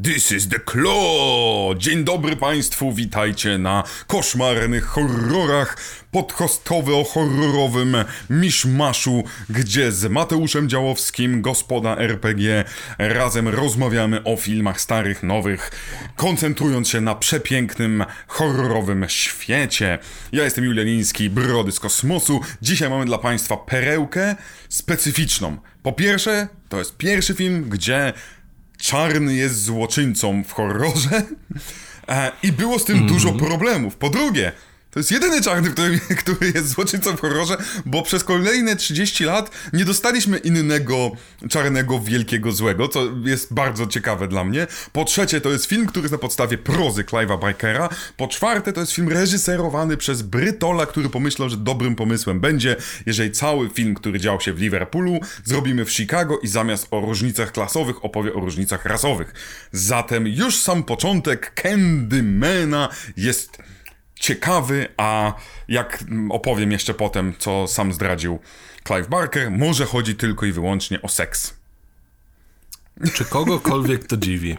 This is the Claw! Dzień dobry Państwu, witajcie na koszmarnych horrorach podcastowo-horrorowym miszmaszu, gdzie z Mateuszem Działowskim, gospoda RPG, razem rozmawiamy o filmach starych, nowych, koncentrując się na przepięknym, horrorowym świecie. Ja jestem Julianiński, Brody z Kosmosu. Dzisiaj mamy dla Państwa perełkę specyficzną. Po pierwsze, to jest pierwszy film, gdzie czarny jest złoczyńcą w horrorze e, i było z tym mm -hmm. dużo problemów. Po drugie, to jest jedyny czarny, który, który jest złoczyńcą w horrorze, bo przez kolejne 30 lat nie dostaliśmy innego czarnego wielkiego złego, co jest bardzo ciekawe dla mnie. Po trzecie, to jest film, który jest na podstawie prozy Clive'a Barkera. Po czwarte, to jest film reżyserowany przez Brytola, który pomyślał, że dobrym pomysłem będzie, jeżeli cały film, który dział się w Liverpoolu, zrobimy w Chicago i zamiast o różnicach klasowych opowie o różnicach rasowych. Zatem już sam początek Candymana jest ciekawy, a jak opowiem jeszcze potem, co sam zdradził Clive Barker, może chodzi tylko i wyłącznie o seks. Czy kogokolwiek to dziwi?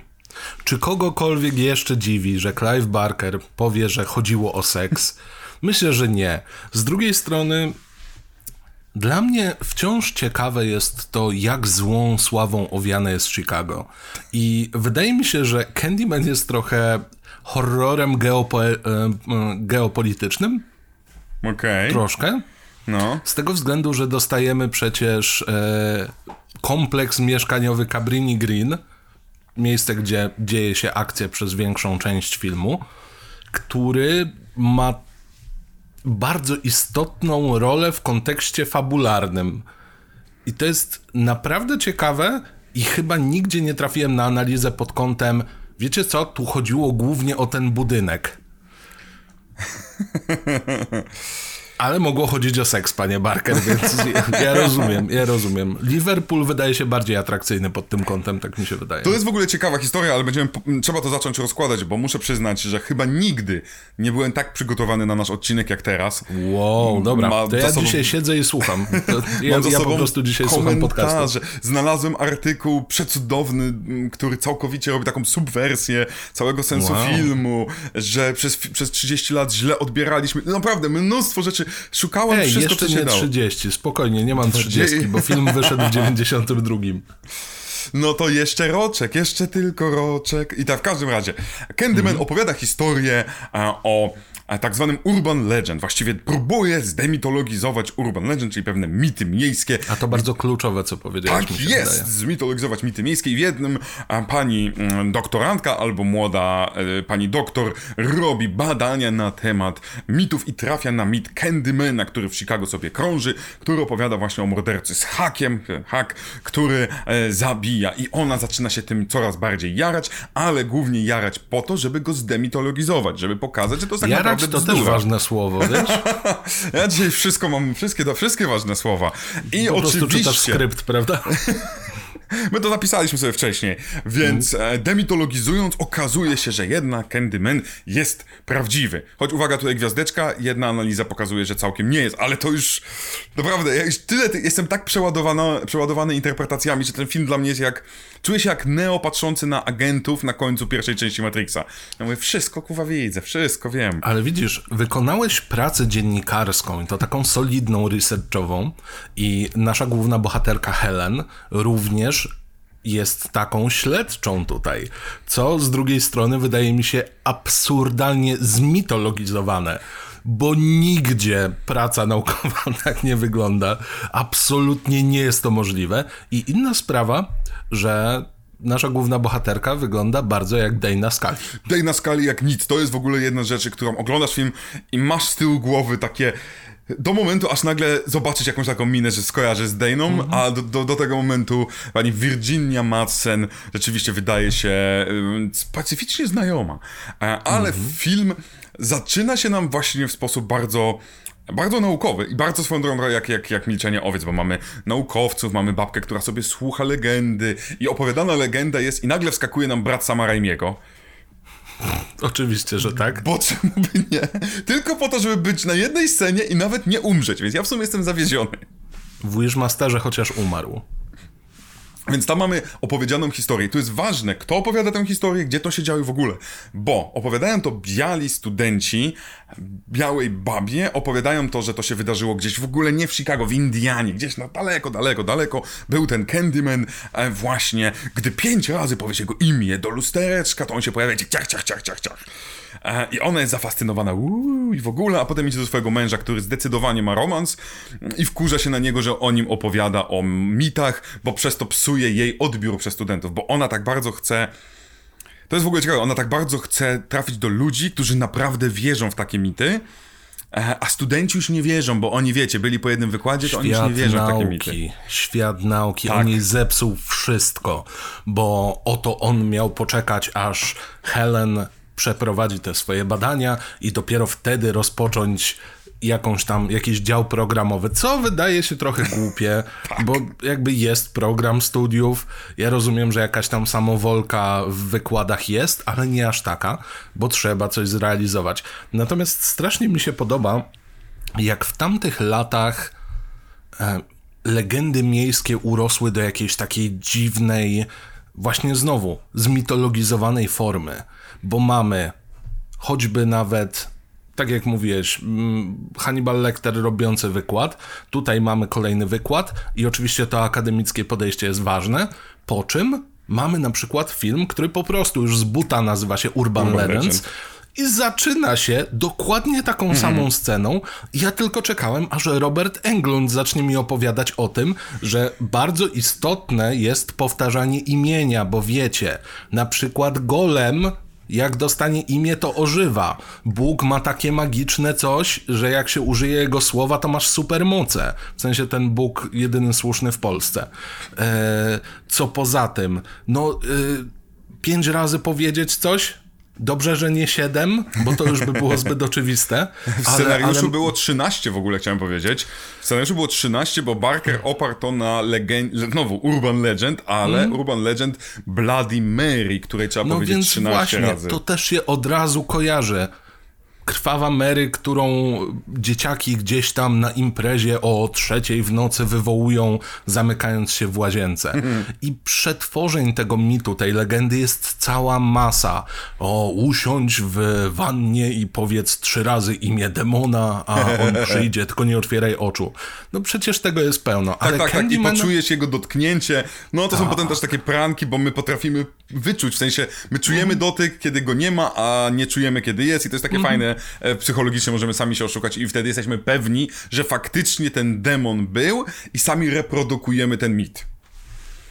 Czy kogokolwiek jeszcze dziwi, że Clive Barker powie, że chodziło o seks? Myślę, że nie. Z drugiej strony, dla mnie wciąż ciekawe jest to, jak złą sławą owiane jest Chicago. I wydaje mi się, że Candyman jest trochę horrorem geopo e, geopolitycznym. Okej. Okay. Troszkę. No. Z tego względu, że dostajemy przecież e, kompleks mieszkaniowy Cabrini Green, miejsce, gdzie dzieje się akcja przez większą część filmu, który ma bardzo istotną rolę w kontekście fabularnym. I to jest naprawdę ciekawe i chyba nigdzie nie trafiłem na analizę pod kątem Wiecie co? Tu chodziło głównie o ten budynek. Ale mogło chodzić o seks, panie Barker, więc ja rozumiem, ja rozumiem. Liverpool wydaje się bardziej atrakcyjny pod tym kątem, tak mi się wydaje. To jest w ogóle ciekawa historia, ale będziemy, trzeba to zacząć rozkładać, bo muszę przyznać, że chyba nigdy nie byłem tak przygotowany na nasz odcinek jak teraz. Wow, dobra, Ma to ja sobą... dzisiaj siedzę i słucham. Ja, ja po prostu dzisiaj słucham podcastu. Znalazłem artykuł przecudowny, który całkowicie robi taką subwersję całego sensu wow. filmu, że przez, przez 30 lat źle odbieraliśmy. Naprawdę, mnóstwo rzeczy Szukałem Ej, wszystko, jeszcze co się nie dało. 30, spokojnie, nie mam 30, bo film wyszedł w 92. No to jeszcze roczek, jeszcze tylko roczek. I tak w każdym razie, Candyman mm opowiada historię a, o tak zwanym urban legend. Właściwie próbuje zdemitologizować urban legend, czyli pewne mity miejskie. A to bardzo kluczowe, co powiedziałeś. Tak jest, wydaje. zmitologizować mity miejskie i w jednym pani mm, doktorantka albo młoda e, pani doktor robi badania na temat mitów i trafia na mit Candymana, który w Chicago sobie krąży, który opowiada właśnie o mordercy z hakiem, hak, który e, zabija i ona zaczyna się tym coraz bardziej jarać, ale głównie jarać po to, żeby go zdemitologizować, żeby pokazać, że to jest tak jarać to bzdura. też ważne słowo, wiesz? ja dzisiaj wszystko mam, wszystkie, to wszystkie ważne słowa. I po oczywiście... prostu czytasz skrypt, prawda? My to zapisaliśmy sobie wcześniej, więc mm. demitologizując okazuje się, że jednak Candyman jest prawdziwy. Choć uwaga, tutaj gwiazdeczka, jedna analiza pokazuje, że całkiem nie jest, ale to już naprawdę, ja już tyle, jestem tak przeładowany, przeładowany interpretacjami, że ten film dla mnie jest jak, czuję się jak Neo patrzący na agentów na końcu pierwszej części Matrixa. Ja mówię, wszystko kuwa widzę, wszystko wiem. Ale widzisz, wykonałeś pracę dziennikarską i to taką solidną, researchową i nasza główna bohaterka Helen również jest taką śledczą tutaj, co z drugiej strony wydaje mi się absurdalnie zmitologizowane, bo nigdzie praca naukowa tak nie wygląda. Absolutnie nie jest to możliwe. I inna sprawa, że nasza główna bohaterka wygląda bardzo jak Dana Scully. Dana Scully jak nic. To jest w ogóle jedna z rzeczy, którą oglądasz film i masz z tyłu głowy takie do momentu, aż nagle zobaczyć jakąś taką minę, że skojarzy z Daną, mm -hmm. a do, do, do, tego momentu pani Virginia Madsen rzeczywiście wydaje się specyficznie znajoma. E, ale mm -hmm. film zaczyna się nam właśnie w sposób bardzo bardzo naukowy i bardzo swoją drogą jak, jak, jak Milczenie Owiec, bo mamy naukowców, mamy babkę, która sobie słucha legendy i opowiadana legenda jest i nagle wskakuje nam brat Sama Raimiego, Oczywiście, że tak. Bo czemu by nie? Tylko po to, żeby być na jednej scenie i nawet nie umrzeć, więc ja w sumie jestem zawieziony. W Wishmasterze chociaż umarł. Więc tam mamy opowiedzianą historię. Tu jest ważne, kto opowiada tę historię, gdzie to się działo w ogóle. Bo opowiadają to biali studenci, białej babie, opowiadają to, że to się wydarzyło gdzieś w ogóle nie w Chicago, w Indianie, gdzieś na daleko, daleko, daleko. Był ten Candyman e, właśnie, gdy pięć razy powiesz jego imię do lustereczka, to on się pojawia ciach, ciach, ciach, ciach, ciach. E, I ona jest zafascynowana uuu, i w ogóle, a potem idzie do swojego męża, który zdecydowanie ma romans i wkurza się na niego, że o nim opowiada o mitach, bo przez to psuje jej odbiór przez studentów, bo ona tak bardzo chce to jest w ogóle ciekawe, ona tak bardzo chce trafić do ludzi, którzy naprawdę wierzą w takie mity, e, a studenci już nie wierzą, bo oni, wiecie, byli po jednym wykładzie, to oni już nie wierzą nauki, w takie mity. Świat nauki, Tak. on jej zepsuł wszystko, bo oto on miał poczekać, aż Helen przeprowadzi te swoje badania i dopiero wtedy rozpocząć jakąś tam, jakiś dział programowy, co wydaje się trochę głupie, Tak. bo jakby jest program studiów, ja rozumiem, że jakaś tam samowolka w wykładach jest, ale nie aż taka, bo trzeba coś zrealizować. Natomiast strasznie mi się podoba, jak w tamtych latach e, legendy miejskie urosły do jakiejś takiej dziwnej, właśnie znowu zmitologizowanej formy, bo mamy choćby nawet, tak jak mówiłeś, mm, Hannibal Lecter robiący wykład, tutaj mamy kolejny wykład i oczywiście to akademickie podejście jest ważne, po czym mamy na przykład film, który po prostu już z buta nazywa się Urban, Urban Legends, Legend. i zaczyna się dokładnie taką samą sceną. Ja tylko czekałem, aż Robert Englund zacznie mi opowiadać o tym, że bardzo istotne jest powtarzanie imienia, bo wiecie, na przykład Golem. Jak dostanie imię, to ożywa. Bóg ma takie magiczne coś, że jak się użyje jego słowa, to masz supermoce. W sensie ten Bóg jedyny słuszny w Polsce. Eee, co poza tym? No, yy, pięć razy powiedzieć coś? Dobrze, że nie siedem, bo to już by było zbyt oczywiste. W scenariuszu było 13 w ogóle, chciałem powiedzieć. W scenariuszu było 13, bo Barker oparł to na legend... znowu Urban Legend, ale Urban Legend Bloody Mary, której trzeba No powiedzieć więc 13 właśnie, razy. to też się od razu kojarzy. Krwawa Mary, którą dzieciaki gdzieś tam na imprezie o trzeciej w nocy wywołują, zamykając się w łazience. I przetworzeń tego mitu, tej legendy jest cała masa. O, usiądź w wannie i powiedz trzy razy imię demona, a on przyjdzie, tylko nie otwieraj oczu. No przecież tego jest pełno. Tak, ale tak, tak. I Candyman- poczujesz jego dotknięcie. No to są potem też takie pranki, bo my potrafimy wyczuć, w sensie my czujemy dotyk, kiedy go nie ma, a nie czujemy, kiedy jest. I to jest takie fajne, e, psychologicznie możemy sami się oszukać i wtedy jesteśmy pewni, że faktycznie ten demon był i sami reprodukujemy ten mit.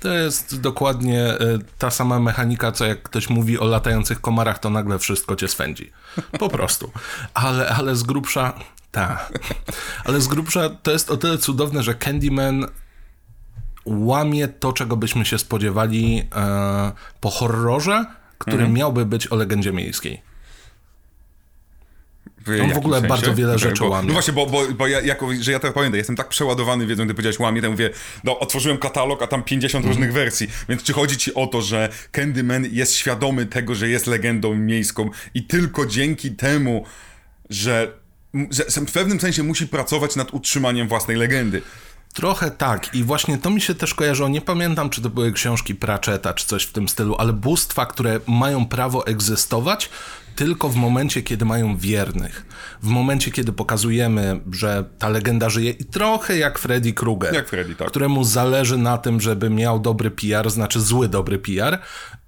To jest dokładnie e, ta sama mechanika, co jak ktoś mówi o latających komarach, to nagle wszystko cię swędzi. Po prostu. Ale, ale z grubsza. Tak. Ale z grubsza to jest o tyle cudowne, że Candyman łamie to, czego byśmy się spodziewali e, po horrorze, który miałby być o legendzie miejskiej. W w ogóle jakim bardzo wiele rzeczy bo, łamie. No właśnie, bo, bo, bo ja, jako, że ja teraz pamiętam, jestem tak przeładowany wiedzą, gdy powiedziałeś łamie, to mówię, no otworzyłem katalog, a tam 50 Mhm. różnych wersji, więc czy chodzi ci o to, że Candyman jest świadomy tego, że jest legendą miejską i tylko dzięki temu, że, że w pewnym sensie musi pracować nad utrzymaniem własnej legendy. Trochę tak i właśnie to mi się też kojarzyło, nie pamiętam czy to były książki Pratchetta czy coś w tym stylu, ale bóstwa, które mają prawo egzystować tylko w momencie, kiedy mają wiernych. W momencie, kiedy pokazujemy, że ta legenda żyje i trochę jak Freddy Krueger, Jak Freddy, tak. któremu zależy na tym, żeby miał dobry PR, znaczy zły dobry PR.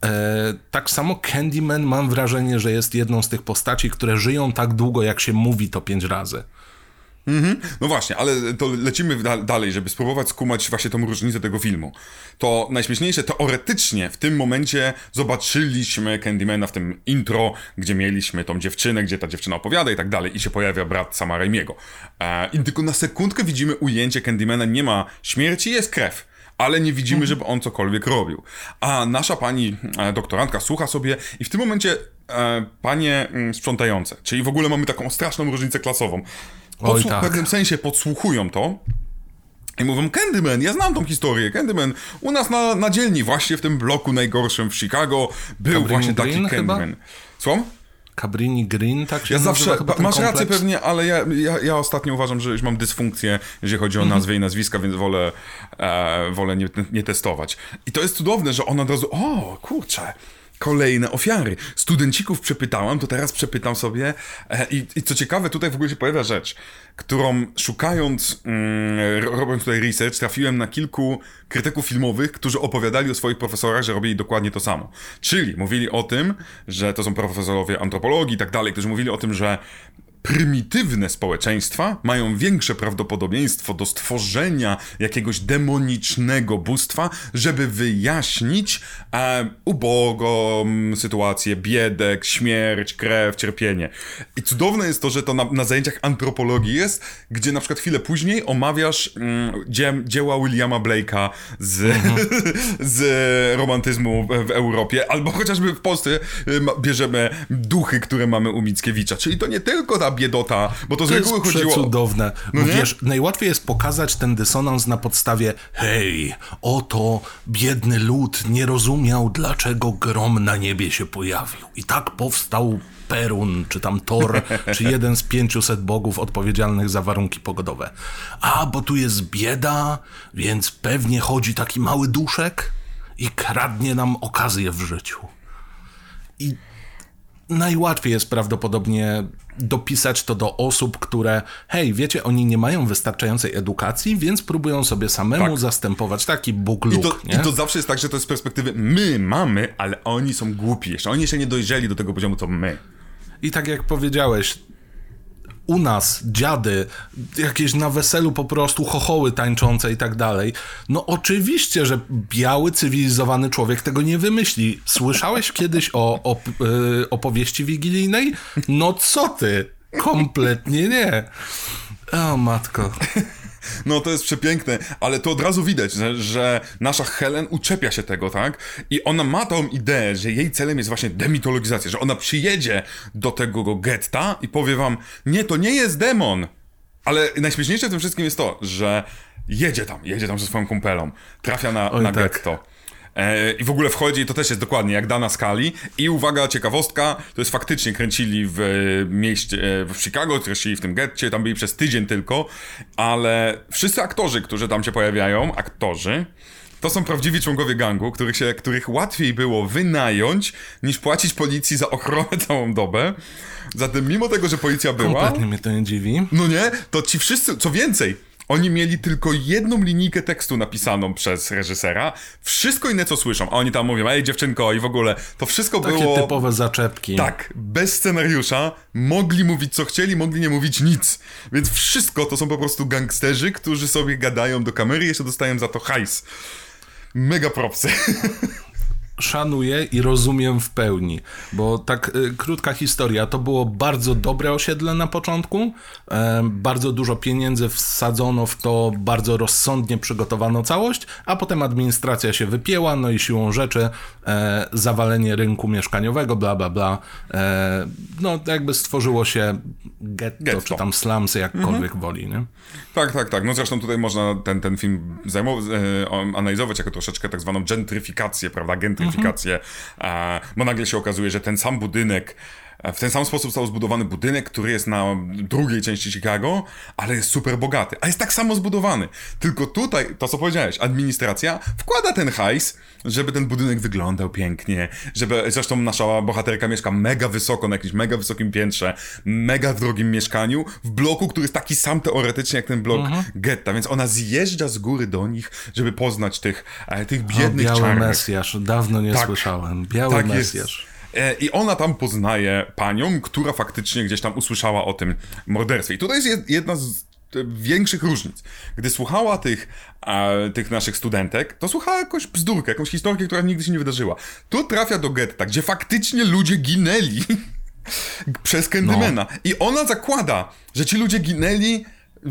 E, tak samo Candyman mam wrażenie, że jest jedną z tych postaci, które żyją tak długo, jak się mówi to pięć razy. No właśnie, ale to lecimy da- dalej, żeby spróbować skumać właśnie tą różnicę tego filmu. To najśmieszniejsze, teoretycznie w tym momencie zobaczyliśmy Candymana w tym intro, gdzie mieliśmy tą dziewczynę, gdzie ta dziewczyna opowiada i tak dalej i się pojawia brat Sama Raimiego. E, I tylko na sekundkę widzimy ujęcie Candymana, nie ma śmierci, jest krew. Ale nie widzimy, żeby on cokolwiek robił. A nasza pani e, doktorantka słucha sobie i w tym momencie e, panie mm, sprzątające, czyli w ogóle mamy taką straszną różnicę klasową. Oj, Podsłu- tak. W pewnym sensie podsłuchują to i mówią, Candyman, ja znam tą historię, Candyman, u nas na, na dzielni, właśnie w tym bloku najgorszym w Chicago, był Cabrini właśnie taki Green chyba? Candyman. Słucham? Cabrini Green, tak się Ja zawsze, chyba masz rację kompleks? pewnie, ale ja, ja, ja ostatnio uważam, że już mam dysfunkcję, jeżeli chodzi o nazwy i nazwiska, więc wolę, e, wolę nie, nie testować. I to jest cudowne, że on od razu, o kurczę, kolejne ofiary. Studencików przepytałam, to teraz przepytam sobie e, i, i co ciekawe, tutaj w ogóle się pojawia rzecz, którą szukając, mm, ro- robiąc tutaj research, trafiłem na kilku krytyków filmowych, którzy opowiadali o swoich profesorach, że robili dokładnie to samo. Czyli mówili o tym, że to są profesorowie antropologii i tak dalej, którzy mówili o tym, że prymitywne społeczeństwa mają większe prawdopodobieństwo do stworzenia jakiegoś demonicznego bóstwa, żeby wyjaśnić e, ubogą sytuację, biedę, śmierć, krew, cierpienie. I cudowne jest to, że to na, na zajęciach antropologii jest, gdzie na przykład chwilę później omawiasz mm, dzie, dzieła Williama Blake'a z, z romantyzmu w, w Europie, albo chociażby w Polsce y, bierzemy duchy, które mamy u Mickiewicza. Czyli to nie tylko ta biedota, bo to z To jest reguły chodziło... przecudowne. No Bo nie? wiesz, najłatwiej jest pokazać ten dysonans na podstawie hej, oto biedny lud nie rozumiał, dlaczego grom na niebie się pojawił. I tak powstał Perun, czy tam Thor, czy jeden z 500 bogów odpowiedzialnych za warunki pogodowe. A, bo tu jest bieda, więc pewnie chodzi taki mały duszek i kradnie nam okazję w życiu. I najłatwiej jest prawdopodobnie dopisać to do osób, które, hej, wiecie, oni nie mają wystarczającej edukacji, więc próbują sobie samemu Tak. zastępować taki Bóg I luk, to, nie? I to zawsze jest tak, że to jest z perspektywy my mamy, ale oni są głupi jeszcze. Oni jeszcze nie dojrzeli do tego poziomu, co my. I tak jak powiedziałeś, u nas dziady, jakieś na weselu po prostu chochoły tańczące i tak dalej. No oczywiście, że biały, cywilizowany człowiek tego nie wymyśli. Słyszałeś kiedyś o, y, opowieści wigilijnej? No co ty? Kompletnie nie. O matko. No to jest przepiękne, ale to od razu widać, że, że nasza Helen uczepia się tego, tak? I ona ma tą ideę, że jej celem jest właśnie demitologizacja, że ona przyjedzie do tego getta i powie wam, nie, to nie jest demon. Ale najśmieszniejsze w tym wszystkim jest to, że jedzie tam, jedzie tam ze swoją kumpelą, trafia na, Oj, na tak. getto. E, I w ogóle wchodzi, to też jest dokładnie jak Dana Skali. I uwaga, ciekawostka, to jest faktycznie kręcili w e, mieście, e, w Chicago, kręcili w tym getcie, tam byli przez tydzień tylko, ale wszyscy aktorzy, którzy tam się pojawiają, aktorzy, to są prawdziwi członkowie gangu, których, się, których łatwiej było wynająć, niż płacić policji za ochronę całą dobę. Zatem mimo tego, że policja była... Kompletnie mnie to nie dziwi. No nie, to ci wszyscy, co więcej, oni mieli tylko jedną linijkę tekstu napisaną przez reżysera, wszystko inne co słyszą, a oni tam mówią, ej dziewczynko i w ogóle, to wszystko Takie było... typowe zaczepki. Tak, bez scenariusza, mogli mówić co chcieli, mogli nie mówić nic. Więc wszystko to są po prostu gangsterzy, którzy sobie gadają do kamery i jeszcze dostają za to hajs. Mega propsy. szanuję i rozumiem w pełni, bo tak y, krótka historia, to było bardzo dobre osiedle na początku, e, bardzo dużo pieniędzy wsadzono w to, bardzo rozsądnie przygotowano całość, a potem administracja się wypięła, no i siłą rzeczy e, zawalenie rynku mieszkaniowego, bla bla bla, e, no jakby stworzyło się getto, Getto. czy tam slumsy, jakkolwiek woli, nie? Tak, tak, tak. No zresztą tutaj można ten, ten film analizować jako troszeczkę tak zwaną gentryfikację, prawda, gentryfikację, e, bo nagle się okazuje, że ten sam budynek, w ten sam sposób został zbudowany budynek, który jest na drugiej części Chicago, ale jest super bogaty, a jest tak samo zbudowany. Tylko tutaj, to co powiedziałeś, administracja wkłada ten hajs, żeby ten budynek wyglądał pięknie, żeby, zresztą nasza bohaterka mieszka mega wysoko, na jakimś mega wysokim piętrze, mega drogim mieszkaniu, w bloku, który jest taki sam teoretycznie jak ten blok getta, więc ona zjeżdża z góry do nich, żeby poznać tych, e, tych O, biednych biały czarnych. Mesjasz, dawno nie Tak. słyszałem. Biały Tak jest. Mesjasz. E, I ona tam poznaje panią, która faktycznie gdzieś tam usłyszała o tym morderstwie. I tutaj jest jed- jedna z e, większych różnic. Gdy słuchała tych, e, tych naszych studentek, to słuchała jakąś bzdurkę, jakąś historię, która nigdy się nie wydarzyła. Tu trafia do getta, gdzie faktycznie ludzie ginęli przez Candymana. I ona zakłada, że ci ludzie ginęli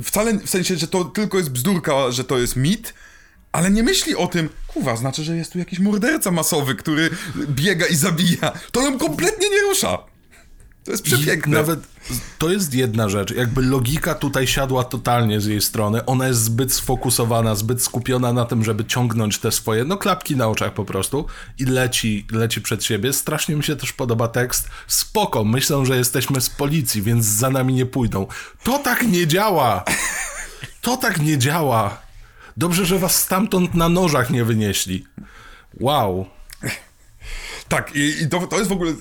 wcale w sensie, że to tylko jest bzdurka, że to jest mit, ale nie myśli o tym, kuwa, znaczy, że jest tu jakiś morderca masowy, który biega i zabija. To ją kompletnie nie rusza. To jest przepiękne. Nawet to jest jedna rzecz. Jakby logika tutaj siadła totalnie z jej strony. Ona jest zbyt sfokusowana, zbyt skupiona na tym, żeby ciągnąć te swoje, no klapki na oczach po prostu i leci, leci przed siebie. Strasznie mi się też podoba tekst. Spoko, myślą, że jesteśmy z policji, więc za nami nie pójdą. To tak nie działa! To tak nie działa! Dobrze, że was stamtąd na nożach nie wynieśli. Wow. Tak, i, i to, to jest w ogóle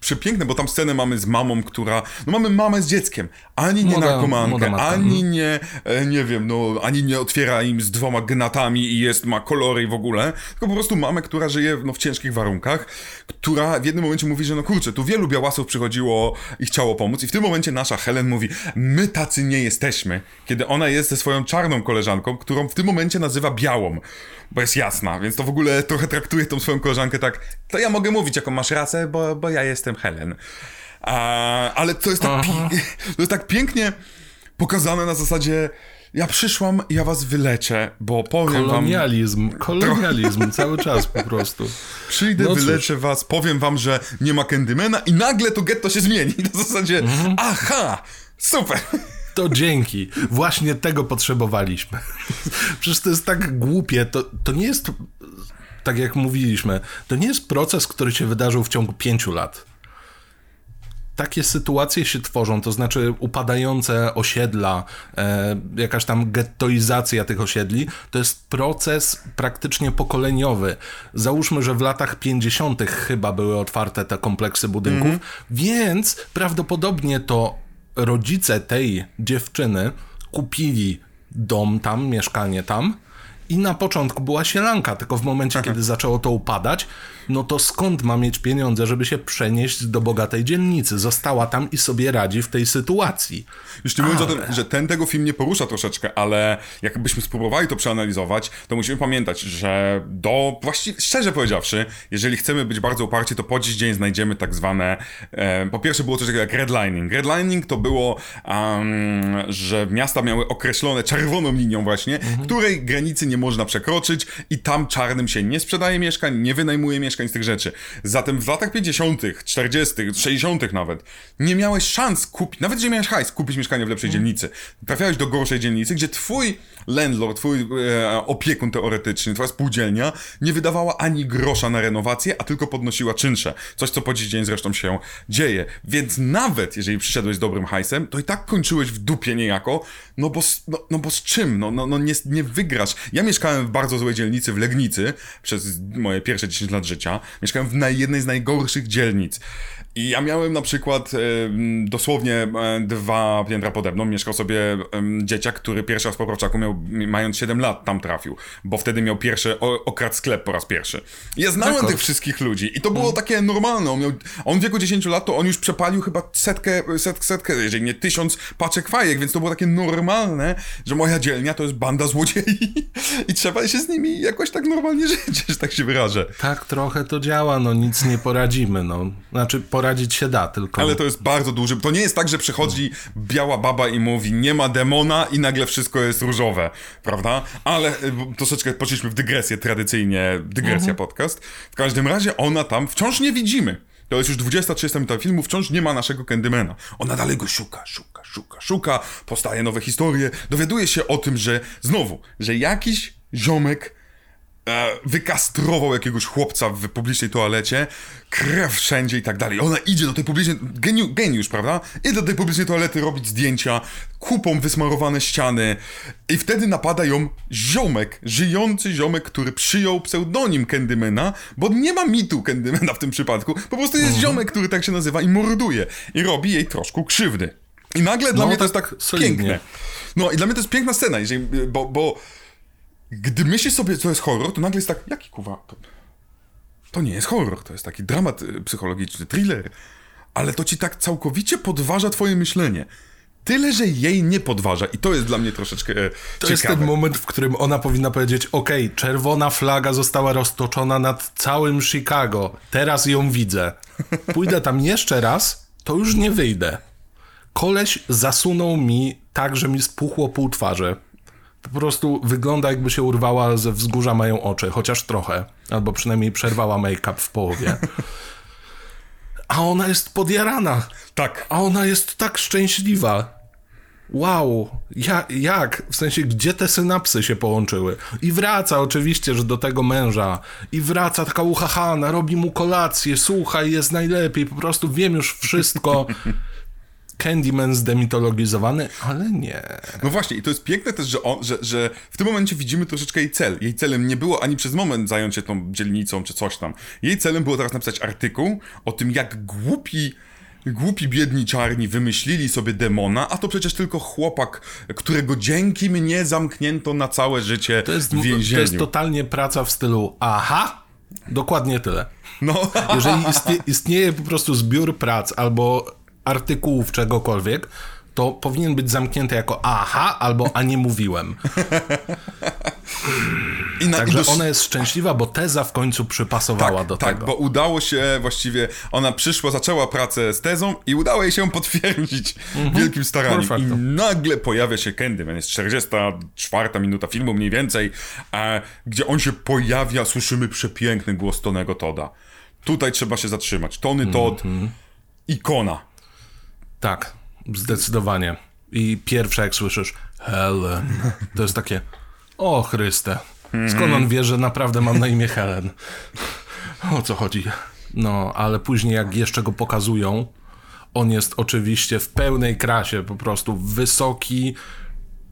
przepiękne, bo tam scenę mamy z mamą, która. No mamy mamę z dzieckiem. Ani nie Młoda- narkomankę, młoda matka, ani nie, e, nie wiem, no, ani nie otwiera im z dwoma gnatami i jest, ma kolory i w ogóle. Tylko po prostu mamę, która żyje no, w ciężkich warunkach, która w jednym momencie mówi, że no kurczę, tu wielu białasów przychodziło i chciało pomóc. I w tym momencie nasza Helen mówi, my tacy nie jesteśmy. Kiedy ona jest ze swoją czarną koleżanką, którą w tym momencie nazywa białą bo jest jasna, więc to w ogóle trochę traktuje tą swoją koleżankę tak, to ja mogę mówić, jaką masz rację, bo, bo ja jestem Helen. A, ale to jest, tak pi- to jest tak pięknie pokazane na zasadzie, ja przyszłam, ja was wyleczę, bo powiem wam, Kolonializm, kolonializm cały czas po prostu. przyjdę, No cóż. wyleczę was, powiem wam, że nie ma Candymana i nagle to getto się zmieni. Na zasadzie, Mhm. aha, super. To dzięki. Właśnie tego potrzebowaliśmy. Przecież to jest tak głupie. To, to nie jest, tak jak mówiliśmy, to nie jest proces, który się wydarzył w ciągu pięciu lat. Takie sytuacje się tworzą, to znaczy upadające osiedla, e, jakaś tam gettoizacja tych osiedli, to jest proces praktycznie pokoleniowy. Załóżmy, że w latach 50. chyba były otwarte te kompleksy budynków, więc prawdopodobnie to rodzice tej dziewczyny kupili dom tam, mieszkanie tam i na początku była sielanka, tylko w momencie, kiedy zaczęło to upadać, no to skąd ma mieć pieniądze, żeby się przenieść do bogatej dzielnicy? Została tam i sobie radzi w tej sytuacji. Już nie mówiąc o tym, że ten tego film nie porusza troszeczkę, ale jakbyśmy spróbowali to przeanalizować, to musimy pamiętać, że do, właściwie, szczerze powiedziawszy, jeżeli chcemy być bardzo uparci, to po dziś dzień znajdziemy tak zwane, e, po pierwsze było coś takiego jak redlining. Redlining to było, um, że miasta miały określone czerwoną linią właśnie, której granicy nie można przekroczyć i tam czarnym się nie sprzedaje mieszkań, nie wynajmuje mieszkań z tych rzeczy. Zatem w latach 50., 40., 60. nawet nie miałeś szans kupić, nawet jeżeli miałeś hajs, kupić mieszkanie w lepszej dzielnicy. Trafiałeś do gorszej dzielnicy, gdzie twój landlord, twój e, opiekun teoretyczny, twoja spółdzielnia nie wydawała ani grosza na renowację, a tylko podnosiła czynsze. Coś, co po dziś dzień zresztą się dzieje. Więc nawet jeżeli przyszedłeś z dobrym hajsem, to i tak kończyłeś w dupie niejako, no bo z, no, no bo z czym? No, no, no nie, nie wygrasz. Ja mieszkałem w bardzo złej dzielnicy w Legnicy przez moje pierwsze 10 lat życia. Mieszkałem w jednej z najgorszych dzielnic. I ja miałem na przykład e, dosłownie e, dwa piętra pode mną. Mieszkał sobie dzieciak, który pierwszy raz po Krawczaku miał, mając 7 lat, tam trafił. Bo wtedy miał pierwszy, okradł sklep po raz pierwszy. Ja znałem tych wszystkich ludzi i to było takie normalne. On, miał, on w wieku 10 lat, to on już przepalił chyba setkę, set, setkę, jeżeli nie tysiąc paczek fajek, więc to było takie normalne, że moja dzielnia to jest banda złodziei i trzeba się z nimi jakoś tak normalnie żyć, że tak się wyrażę. Tak trochę to działa, no nic nie poradzimy, no. Znaczy poradzić się da, tylko... Ale to jest bardzo duży. To nie jest tak, że przychodzi biała baba i mówi nie ma demona i nagle wszystko jest różowe, prawda? Ale y, troszeczkę poszliśmy w dygresję, tradycyjnie dygresja podcast. W każdym razie ona tam wciąż nie widzimy. To jest już 20-30 minuta filmu, wciąż nie ma naszego Candymana. Ona dalej go szuka, szuka, szuka, szuka, powstaje nowe historie, dowiaduje się o tym, że znowu, że jakiś ziomek wykastrował jakiegoś chłopca w publicznej toalecie, krew wszędzie i tak dalej. Ona idzie do tej publicznej, geniu, geniusz, prawda? Idzie do tej publicznej toalety robić zdjęcia, kupą wysmarowane ściany i wtedy napada ją ziomek, żyjący ziomek, który przyjął pseudonim Candymana, bo nie ma mitu Candymana w tym przypadku, po prostu jest ziomek, który tak się nazywa i morduje i robi jej troszkę krzywdy. I nagle dla No, mnie to jest tak tak solidnie. piękne. No i dla mnie to jest piękna scena, jeżeli, bo, bo gdy myśli sobie, co jest horror, to nagle jest tak, jaki kuwa, to, to nie jest horror, to jest taki dramat y, psychologiczny, thriller, ale to ci tak całkowicie podważa twoje myślenie. Tyle, że jej nie podważa i to jest dla mnie troszeczkę e, To jest ciekawe. ten moment, w którym ona powinna powiedzieć: OK, czerwona flaga została roztoczona nad całym Chicago. Teraz ją widzę. Pójdę tam jeszcze raz, to już nie wyjdę. Koleś zasunął mi tak, że mi spuchło pół twarzy. Po prostu wygląda, jakby się urwała ze wzgórza mają oczy, chociaż trochę. Albo przynajmniej przerwała make-up w połowie. A ona jest podjarana. Tak. A ona jest tak szczęśliwa. Wow, ja, jak? W sensie, gdzie te synapsy się połączyły? I wraca oczywiście, że do tego męża. I wraca taka uchachana, robi mu kolację, słuchaj, jest najlepiej, po prostu wiem już wszystko. Candyman zdemitologizowany, ale nie. No właśnie, i to jest piękne też, że, on, że, że w tym momencie widzimy troszeczkę jej cel. Jej celem nie było ani przez moment zająć się tą dzielnicą czy coś tam. Jej celem było teraz napisać artykuł o tym, jak głupi Głupi, biedni czarni wymyślili sobie demona, a to przecież tylko chłopak, którego dzięki mnie zamknięto na całe życie To jest, w więzieniu. to jest totalnie praca w stylu aha, dokładnie tyle. No, Jeżeli istnie, istnieje po prostu zbiór prac albo artykułów czegokolwiek, to powinien być zamknięty jako aha albo a nie mówiłem. i na, Także i ona jest szczęśliwa, bo teza w końcu przypasowała tak, do tak, tego. bo udało się właściwie, ona przyszła, zaczęła pracę z tezą i udało jej się potwierdzić wielkim staraniem. I nagle pojawia się Candyman, jest 44 minuta filmu mniej więcej, e, gdzie on się pojawia, słyszymy przepiękny głos Tonego Toda. Tutaj trzeba się zatrzymać. Tony Todd, ikona. Tak, zdecydowanie. I pierwsze jak słyszysz Helen, to jest takie o Chryste, skąd on wie, że naprawdę mam na imię Helen? O co chodzi? No, ale później jak jeszcze go pokazują, on jest oczywiście w pełnej krasie, po prostu wysoki,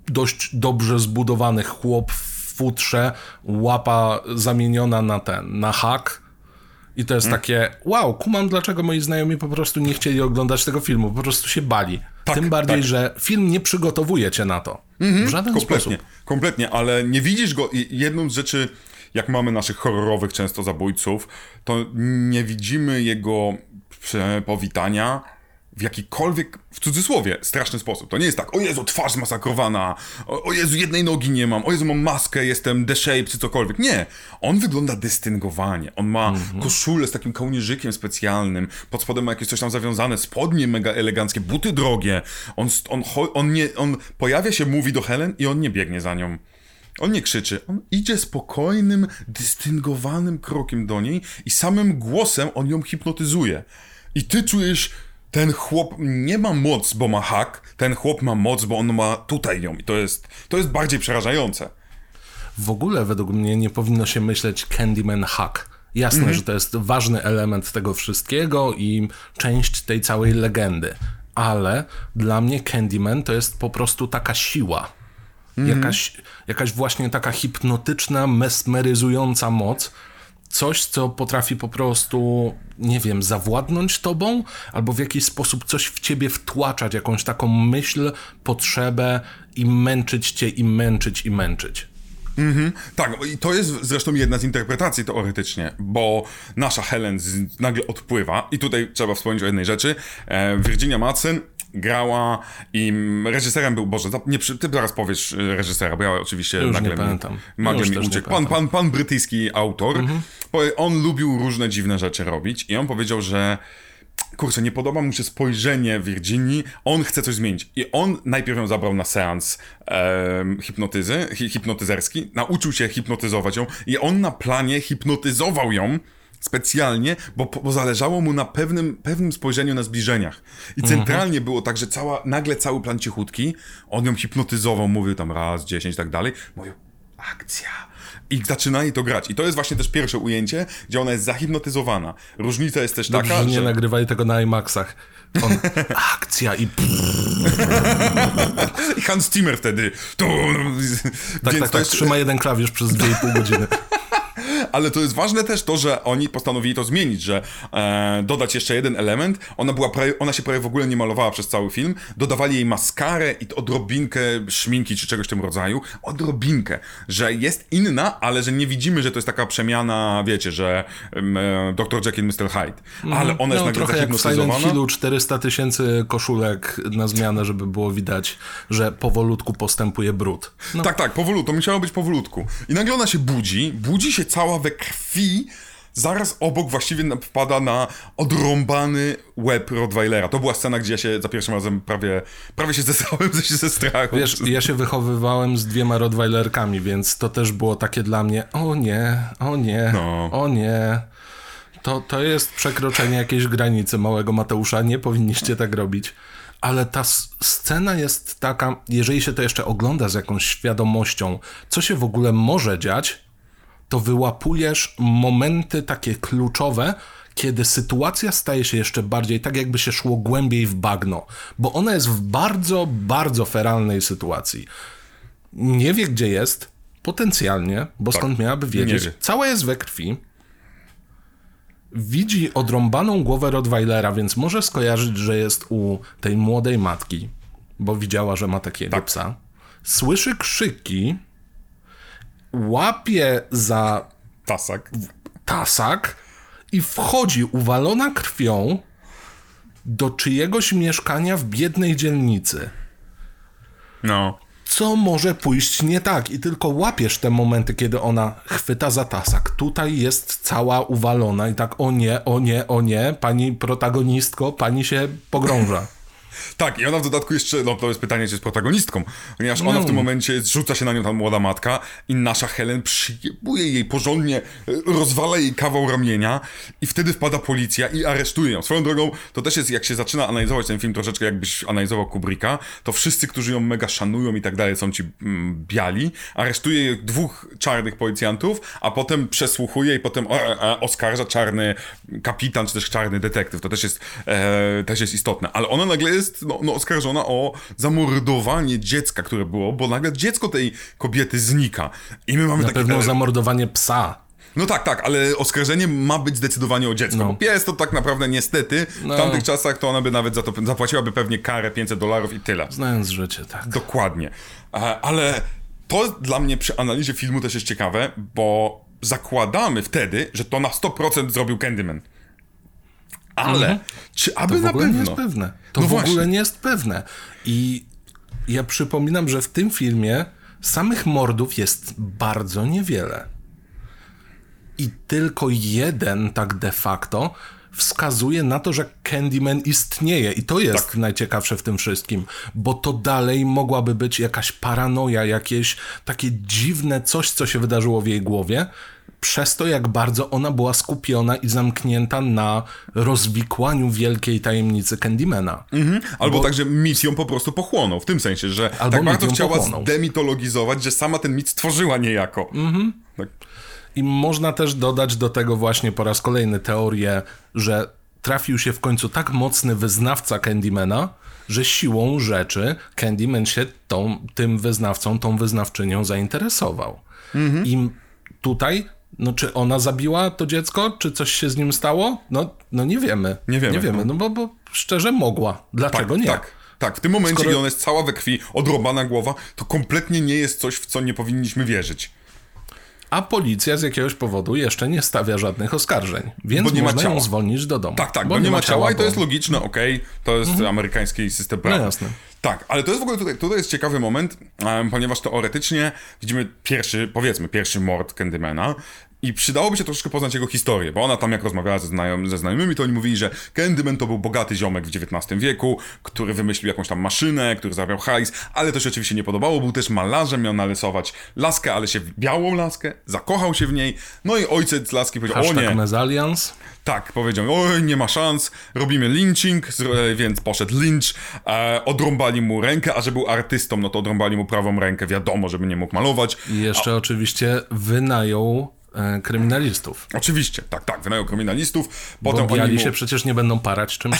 dość dobrze zbudowany chłop w futrze, łapa zamieniona na ten, na hak. I to jest Mm. takie, wow, kumam, dlaczego moi znajomi po prostu nie chcieli oglądać tego filmu, po prostu się bali. Tak, Tym bardziej, tak. że film nie przygotowuje cię na to. w żaden Kompletnie, sposób. kompletnie, ale nie widzisz go. i Jedną z rzeczy, jak mamy naszych horrorowych często zabójców, to nie widzimy jego powitania w jakikolwiek, w cudzysłowie, straszny sposób. To nie jest tak, o Jezu, twarz zmasakrowana, o, o Jezu, jednej nogi nie mam, o Jezu, mam maskę, jestem the shape, czy cokolwiek. Nie, on wygląda dystyngowanie. On ma koszulę z takim kołnierzykiem specjalnym, pod spodem ma jakieś coś tam zawiązane, spodnie mega eleganckie, buty drogie. On, on, on, nie, on pojawia się, mówi do Helen i on nie biegnie za nią. On nie krzyczy, on idzie spokojnym, dystyngowanym krokiem do niej i samym głosem on ją hipnotyzuje. I ty czujesz, ten chłop nie ma moc, bo ma hak, ten chłop ma moc, bo on ma tutaj ją. I to jest, to jest bardziej przerażające. W ogóle według mnie nie powinno się myśleć Candyman hack. Jasne, Mhm. że to jest ważny element tego wszystkiego i część tej całej legendy. Ale dla mnie Candyman to jest po prostu taka siła. Mhm. Jakaś, jakaś właśnie taka hipnotyczna, mesmeryzująca moc. Coś, co potrafi po prostu, nie wiem, zawładnąć tobą, albo w jakiś sposób coś w ciebie wtłaczać, jakąś taką myśl, potrzebę i męczyć cię, i męczyć, i męczyć. Tak, i to jest zresztą jedna z interpretacji teoretycznie, bo nasza Helen z, nagle odpływa i tutaj trzeba wspomnieć o jednej rzeczy. E, Virginia Madsen grała i reżyserem był, Boże, nie, ty zaraz powiesz e, reżysera, bo ja oczywiście Już nagle nie pamiętam. mi, nagle mi uciekł. Pan, pan, pan brytyjski autor, powie- on lubił różne dziwne rzeczy robić i on powiedział, że kurczę, nie podoba mu się spojrzenie Virginii, on chce coś zmienić. I on najpierw ją zabrał na seans hipnotyzy, hi, hipnotyzerski, nauczył się hipnotyzować ją i on na planie hipnotyzował ją specjalnie, bo, bo zależało mu na pewnym, pewnym spojrzeniu na zbliżeniach. I centralnie było tak, że cała, nagle cały plan cichutki, on ją hipnotyzował, mówił tam raz, dziesięć i tak dalej, mówił akcja. I zaczynali to grać. I to jest właśnie też pierwsze ujęcie, gdzie ona jest zahipnotyzowana. Różnica jest też Dobrze, taka, że nie że... nagrywali tego na IMAXach. On, akcja i I Hans Zimmer wtedy. Tak, Więc tak, to tak, jest, trzyma jeden klawisz przez 2,5 godziny. ale to jest ważne też to, że oni postanowili to zmienić, że e, dodać jeszcze jeden element. Ona, była prawie, ona się prawie w ogóle nie malowała przez cały film. Dodawali jej maskarę i odrobinkę szminki czy czegoś w tym rodzaju. Odrobinkę, że jest inna, ale że nie widzimy, że to jest taka przemiana, wiecie, że e, Dr. Jekyll, Mr. Hyde. Ale ona jest No, nagle trochę jak w Silent zahipnotyzowana. Hillu 400 tysięcy koszulek na zmianę, żeby było widać, że powolutku postępuje brud. No, Tak, tak, powolutku, to musiało być powolutku. I nagle ona się budzi, budzi się cała we krwi, zaraz obok właściwie wpada na odrąbany łeb Rottweilera. To była scena, gdzie ja się za pierwszym razem prawie, prawie się zesrałem ze, ze strachu. Wiesz, ja się wychowywałem z dwiema Rottweilerkami, więc to też było takie dla mnie, o nie, o nie, No. o nie. To, to jest przekroczenie jakiejś granicy małego Mateusza, nie powinniście tak robić. Ale ta scena jest taka, jeżeli się to jeszcze ogląda z jakąś świadomością, co się w ogóle może dziać, to wyłapujesz momenty takie kluczowe, kiedy sytuacja staje się jeszcze bardziej tak, jakby się szło głębiej w bagno, bo ona jest w bardzo, bardzo feralnej sytuacji. Nie wie, gdzie jest, potencjalnie, bo tak. skąd miałaby wiedzieć? Wie. Cała jest we krwi. Widzi odrąbaną głowę Rottweilera, więc może skojarzyć, że jest u tej młodej matki, bo widziała, że ma takiego tak. psa. Słyszy krzyki, łapie za tasak. tasak i wchodzi uwalona krwią do czyjegoś mieszkania w biednej dzielnicy. No. Co może pójść nie tak? I tylko łapiesz te momenty, kiedy ona chwyta za tasak. Tutaj jest cała uwalona i tak o nie, o nie, o nie, pani protagonistko, pani się pogrąża. Tak, i ona w dodatku jeszcze, no to jest pytanie, czy jest protagonistką, ponieważ ona w tym no. momencie zrzuca się na nią ta młoda matka i nasza Helen przyjebuje jej porządnie, e, rozwala jej kawał ramienia i wtedy wpada policja i aresztuje ją. Swoją drogą, to też jest, jak się zaczyna analizować ten film troszeczkę jakbyś analizował Kubricka, to wszyscy, którzy ją mega szanują i tak dalej, są ci mm, biali, aresztuje dwóch czarnych policjantów, a potem przesłuchuje i potem o, e, oskarża czarny kapitan, czy też czarny detektyw. To też jest, e, też jest istotne. Ale ona nagle jest no, no, oskarżona o zamordowanie dziecka, które było, bo nagle dziecko tej kobiety znika. I my mamy Na takie... pewno zamordowanie psa. No tak, tak, ale oskarżenie ma być zdecydowanie o dziecko. No. Bo pies to tak naprawdę niestety no. w tamtych czasach to ona by nawet za to zapłaciłaby pewnie karę 500 dolarów i tyle. Znając życie, tak. Dokładnie. Ale to dla mnie przy analizie filmu też jest ciekawe, bo zakładamy wtedy, że to na 100% zrobił Candyman. Ale mhm. Czy aby to na pewno? nie jest pewne. To no w właśnie. ogóle nie jest pewne. I ja przypominam, że w tym filmie samych mordów jest bardzo niewiele. I tylko jeden tak de facto wskazuje na to, że Candyman istnieje. I to jest tak. najciekawsze w tym wszystkim, bo to dalej mogłaby być jakaś paranoja, jakieś takie dziwne coś, co się wydarzyło w jej głowie, przez to, jak bardzo ona była skupiona i zamknięta na rozwikłaniu wielkiej tajemnicy Candymana. Mhm. Albo Bo... także mit ją po prostu pochłonął, w tym sensie, że Albo tak bardzo chciała pochłonął. zdemitologizować, że sama ten mit stworzyła niejako. Mhm. Tak. I można też dodać do tego właśnie po raz kolejny teorię, że trafił się w końcu tak mocny wyznawca Candymana, że siłą rzeczy Candyman się tą, tym wyznawcą, tą wyznawczynią zainteresował. Mhm. I tutaj no czy ona zabiła to dziecko, czy coś się z nim stało? No, no nie wiemy. Nie wiemy. Nie wiemy, no, bo, bo szczerze mogła. Dlaczego tak, nie? Tak. Tak, w tym momencie, Skoro... ona jest cała we krwi, odrobana głowa, to kompletnie nie jest coś, w co nie powinniśmy wierzyć. A policja z jakiegoś powodu jeszcze nie stawia żadnych oskarżeń, więc bo nie można ma ciała. ją zwolnić do domu. Tak, tak, bo, bo nie, ma ciała, ciała i to jest logiczne, okej, okay, to jest mhm. amerykański system prawa. No jasne. Tak, ale to jest w ogóle tutaj, tutaj jest ciekawy moment, um, ponieważ teoretycznie widzimy pierwszy, powiedzmy, pierwszy mord Candymana i przydałoby się troszeczkę poznać jego historię, bo ona tam jak rozmawiała ze, znajom, ze znajomymi, to oni mówili, że Candyman to był bogaty ziomek w XIX wieku, który wymyślił jakąś tam maszynę, który zarabiał hajs, ale to się oczywiście nie podobało, był też malarzem, miał narysować laskę, ale się białą laskę, zakochał się w niej, no i ojciec laski powiedział, Hashtag o nie. Mezalians. Tak, powiedział, oj, nie ma szans, robimy lynching, więc poszedł lynch, e, odrąbali mu rękę, a że był artystą, no to odrąbali mu prawą rękę, wiadomo, żeby nie mógł malować. I jeszcze a... oczywiście wynajął E, kryminalistów. Oczywiście, tak, tak, wynajął kryminalistów. Potem Bo biali mu... się przecież nie będą parać czymś.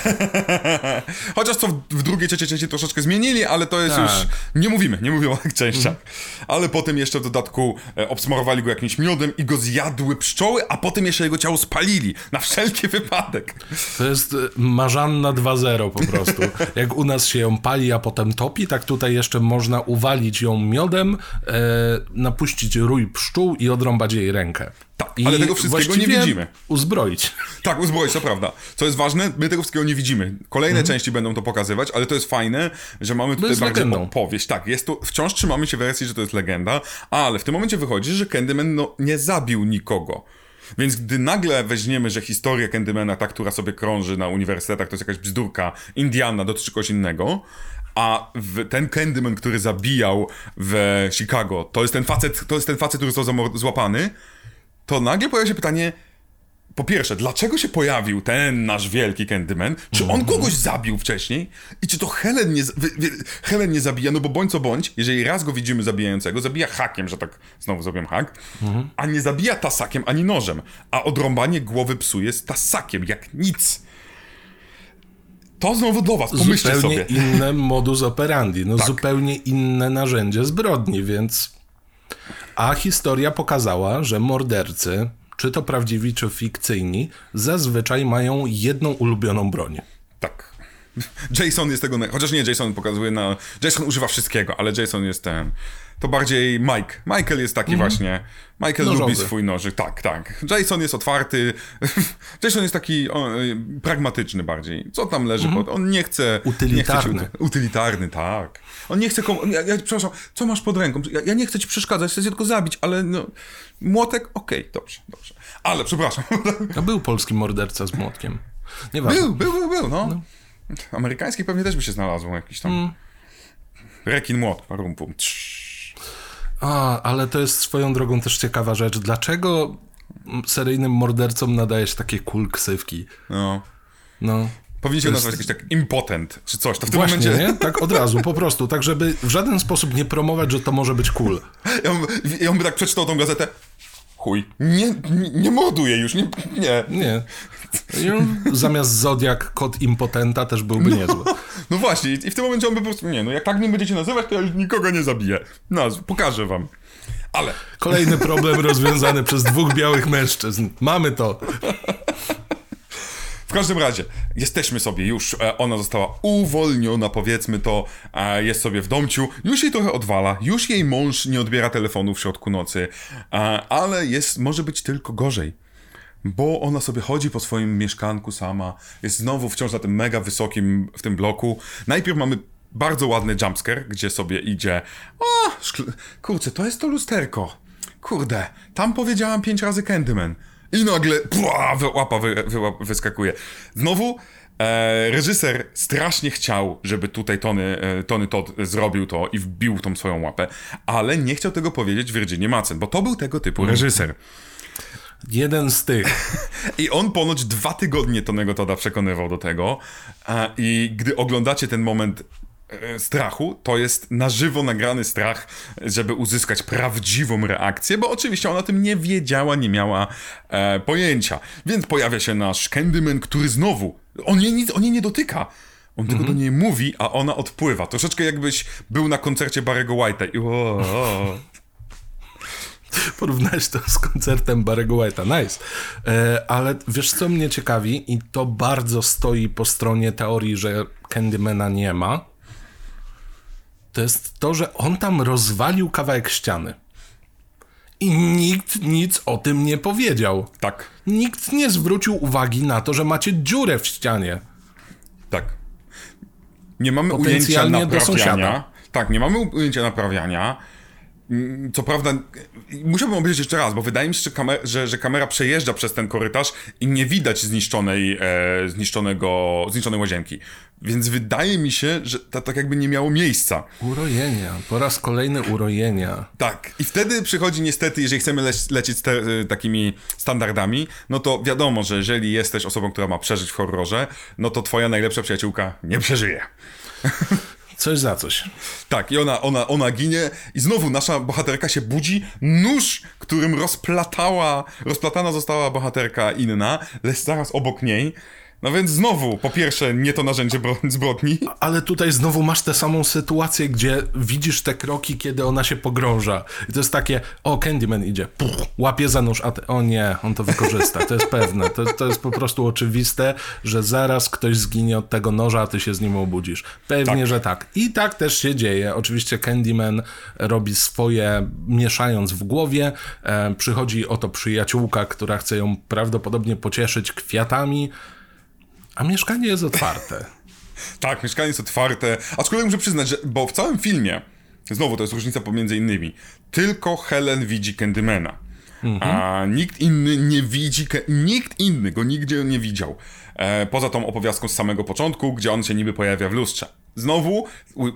Chociaż co w drugiej, trzeciej części troszeczkę zmienili, ale to jest tak. już... Nie mówimy, nie mówimy o tych częściach. Mhm. Ale potem jeszcze w dodatku e, obsmarowali go jakimś miodem i go zjadły pszczoły, a potem jeszcze jego ciało spalili. Na wszelki wypadek. To jest e, Marzanna 2.0 po prostu. Jak u nas się ją pali, a potem topi, tak tutaj jeszcze można uwalić ją miodem, e, napuścić rój pszczół i odrąbać jej rękę. Tak, I ale tego wszystkiego nie widzimy. Uzbroić. Tak, uzbroić, to prawda. Co jest ważne, my tego wszystkiego nie widzimy. Kolejne mhm. części będą to pokazywać, ale to jest fajne, że mamy tutaj bardziej legendą. opowieść. Tak, jest to, wciąż trzymamy się wersji, że to jest legenda, ale w tym momencie wychodzi, że Candyman no, nie zabił nikogo. Więc gdy nagle weźmiemy, że historia Candymana, ta, która sobie krąży na uniwersytetach, to jest jakaś bzdurka, Indiana dotyczy czegoś innego, a ten Candyman, który zabijał w Chicago, to jest ten facet, to jest ten facet, który został złapany, to nagle pojawia się pytanie, po pierwsze, dlaczego się pojawił ten nasz wielki Candyman? Czy on kogoś zabił wcześniej? I czy to Helen nie, Helen nie zabija? No bo bądź co bądź, jeżeli raz go widzimy zabijającego, zabija hakiem, że tak znowu zrobię hak, a nie zabija tasakiem ani nożem. A odrąbanie głowy psu jest tasakiem, jak nic. To znowu do was, pomyślcie zupełnie sobie. inny modus operandi, no Tak. zupełnie inne narzędzie zbrodni, więc... A historia pokazała, że mordercy, czy to prawdziwi, czy fikcyjni, zazwyczaj mają jedną ulubioną broń. Tak. Jason jest tego. Chociaż nie, Jason pokazuje na. Jason używa wszystkiego, ale Jason jest ten. To bardziej Mike. Michael jest taki właśnie. Michael Nożowy. lubi swój nożyk. Tak, tak. Jason jest otwarty. Jason jest taki o, y, pragmatyczny bardziej. Co tam leży pod. On nie chce. Utylitarny. Nie chce ci, utylitarny, tak. On nie chce komu. Ja, ja, przepraszam, co masz pod ręką? Ja, ja nie chcę ci przeszkadzać, chcę cię tylko zabić, ale no. Młotek, okej, dobrze, dobrze. Ale przepraszam. A był polski morderca z młotkiem. Nieważne. Był, był, był, był, no. Amerykański pewnie też by się znalazł jakiś tam. Mm. Rekin młot, parum pum. Trz. A, ale to jest swoją drogą też ciekawa rzecz. Dlaczego seryjnym mordercom nadajesz takie cool ksywki? No. No. Powinien się nazwać jakiś tak impotent, czy coś. To w tym Właśnie, momencie. nie? Tak od razu, po prostu. Tak, żeby w żaden sposób nie promować, że to może być cool. Ja, bym, ja bym by tak przeczytał tą gazetę. Chuj. Nie, nie, nie już, nie. nie. Nie. Zamiast Zodiak, kot impotenta też byłby niezły. No właśnie, i w tym momencie on by po prostu. Nie, no jak tak mnie będziecie nazywać, to ja już nikogo nie zabiję. Nazw, pokażę wam. Ale. Kolejny problem rozwiązany przez dwóch białych mężczyzn. Mamy to. W każdym razie, jesteśmy sobie już, e, ona została uwolniona, powiedzmy to, jest sobie w domciu, już jej trochę odwala, już jej mąż nie odbiera telefonu w środku nocy, ale jest, może być tylko gorzej. Bo ona sobie chodzi po swoim mieszkanku sama, jest znowu wciąż na tym mega wysokim, w tym bloku. Najpierw mamy bardzo ładny jumpscare, gdzie sobie idzie, o, szkl- kurczę, to jest to lusterko. Kurde, tam powiedziałam pięć razy Candyman. I nagle pua, łapa wy, wy, wyskakuje. Znowu e, reżyser strasznie chciał, żeby tutaj Tony, e, Tony Todd zrobił to i wbił tą swoją łapę, ale nie chciał tego powiedzieć Virginie Madsen, bo to był tego typu reżyser. Jeden z tych. I on ponoć dwa tygodnie Tonego Toda przekonywał do tego. I gdy oglądacie ten moment strachu, to jest na żywo nagrany strach, żeby uzyskać prawdziwą reakcję, bo oczywiście ona o tym nie wiedziała, nie miała e, pojęcia. Więc pojawia się nasz Candyman, który znowu, on jej, nic, on jej nie dotyka. On tylko do niej mówi, a ona odpływa. Troszeczkę jakbyś był na koncercie Barry'ego White'a i o, o. Porównałeś to z koncertem Barry'ego White'a. Nice. E, ale wiesz, co mnie ciekawi? I to bardzo stoi po stronie teorii, że Candymana nie ma. To jest to, że on tam rozwalił kawałek ściany. I nikt nic o tym nie powiedział. Tak, Nikt nie zwrócił uwagi na to, że macie dziurę w ścianie. Tak. Nie mamy ujęcia naprawiania. Tak, nie mamy ujęcia naprawiania. Mm, Co prawda, musiałbym obejrzeć jeszcze raz, bo wydaje mi się, że, kamer- że, że kamera przejeżdża przez ten korytarz i nie widać zniszczonej, e, zniszczonego, zniszczonej łazienki. Więc wydaje mi się, że to tak jakby nie miało miejsca. Urojenia. Po raz kolejny urojenia. Tak. I wtedy przychodzi niestety, jeżeli chcemy leć, lecieć z y, takimi standardami, no to wiadomo, że jeżeli jesteś osobą, która ma przeżyć w horrorze, no to twoja najlepsza przyjaciółka nie przeżyje. Coś za coś. Tak, i ona, ona, ona ginie i znowu nasza bohaterka się budzi, nóż, którym rozplatała, rozplatana została bohaterka inna, lecz zaraz obok niej. No więc znowu, po pierwsze, nie to narzędzie bro- zbrodni. Ale tutaj znowu masz tę samą sytuację, gdzie widzisz te kroki, kiedy ona się pogrąża. I to jest takie, o, Candyman idzie, Puch, łapie za nóż, a ty, o nie, on to wykorzysta, to jest pewne. To, to jest po prostu oczywiste, że zaraz ktoś zginie od tego noża, a ty się z nim obudzisz. Pewnie, Tak. że tak. I tak też się dzieje. Oczywiście Candyman robi swoje, mieszając w głowie. E, przychodzi oto przyjaciółka, która chce ją prawdopodobnie pocieszyć kwiatami, a mieszkanie jest otwarte. Tak, mieszkanie jest otwarte. Aczkolwiek muszę przyznać, że, bo w całym filmie, znowu to jest różnica pomiędzy innymi, tylko Helen widzi Candymana. A nikt inny nie widzi, nikt inny go nigdzie nie widział. E, poza tą opowiastką z samego początku, gdzie on się niby pojawia w lustrze. Znowu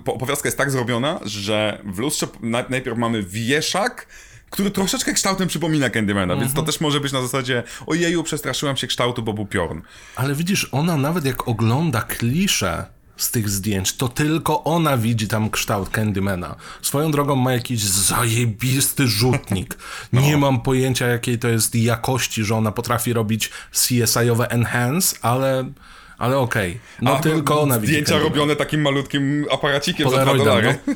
opowiastka jest tak zrobiona, że w lustrze na, najpierw mamy wieszak, który troszeczkę kształtem przypomina Candymana, więc to też może być na zasadzie ojeju, przestraszyłam się kształtu, bo był piorun. Ale widzisz, ona nawet jak ogląda klisze z tych zdjęć, to tylko ona widzi tam kształt Candymana. Swoją drogą ma jakiś zajebisty rzutnik. No. Nie mam pojęcia jakiej to jest jakości, że ona potrafi robić CSI-owe enhance, ale, ale okej. No A, tylko ona widzi Zdjęcia robione takim malutkim aparacikiem za 2 Polaroidem, dolary.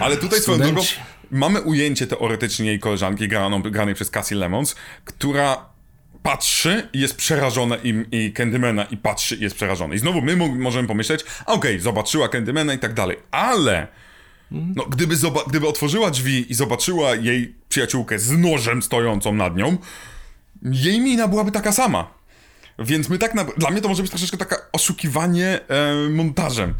Ale tutaj swoją drogą Studenci. Mamy ujęcie teoretycznie jej koleżanki graną, granej przez Cassie Lemons, która patrzy i jest przerażona im i Candymana i patrzy i jest przerażona. I znowu my mo- możemy pomyśleć, okej, zobaczyła Candymana i tak dalej, ale no, gdyby, gdyby otworzyła drzwi i zobaczyła jej przyjaciółkę z nożem stojącą nad nią, jej mina byłaby taka sama. Więc my tak na... Dla mnie to może być troszeczkę takie oszukiwanie e, montażem.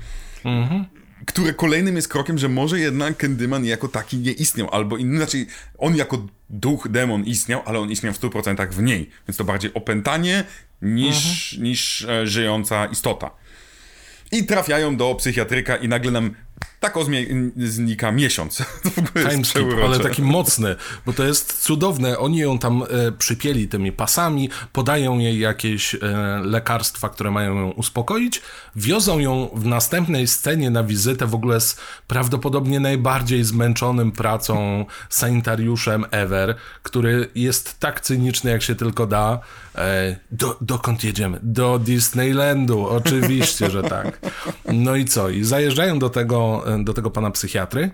Które kolejnym jest krokiem, że może jednak Candyman jako taki nie istniał, albo inaczej, on jako duch, demon istniał, ale on istniał w 100% w niej. Więc to bardziej opętanie niż, niż e, żyjąca istota. I trafiają do psychiatryka i nagle nam tak ozmie- znika miesiąc. To w ogóle przeurocze. ale taki mocny, bo to jest cudowne. Oni ją tam e, przypieli tymi pasami, podają jej jakieś e, lekarstwa, które mają ją uspokoić, wiozą ją w następnej scenie na wizytę w ogóle z prawdopodobnie najbardziej zmęczonym pracą sanitariuszem ever, który jest tak cyniczny, jak się tylko da. E, do, dokąd jedziemy? Do Disneylandu, oczywiście, że tak. No i co? I zajeżdżają do tego, do tego pana psychiatry.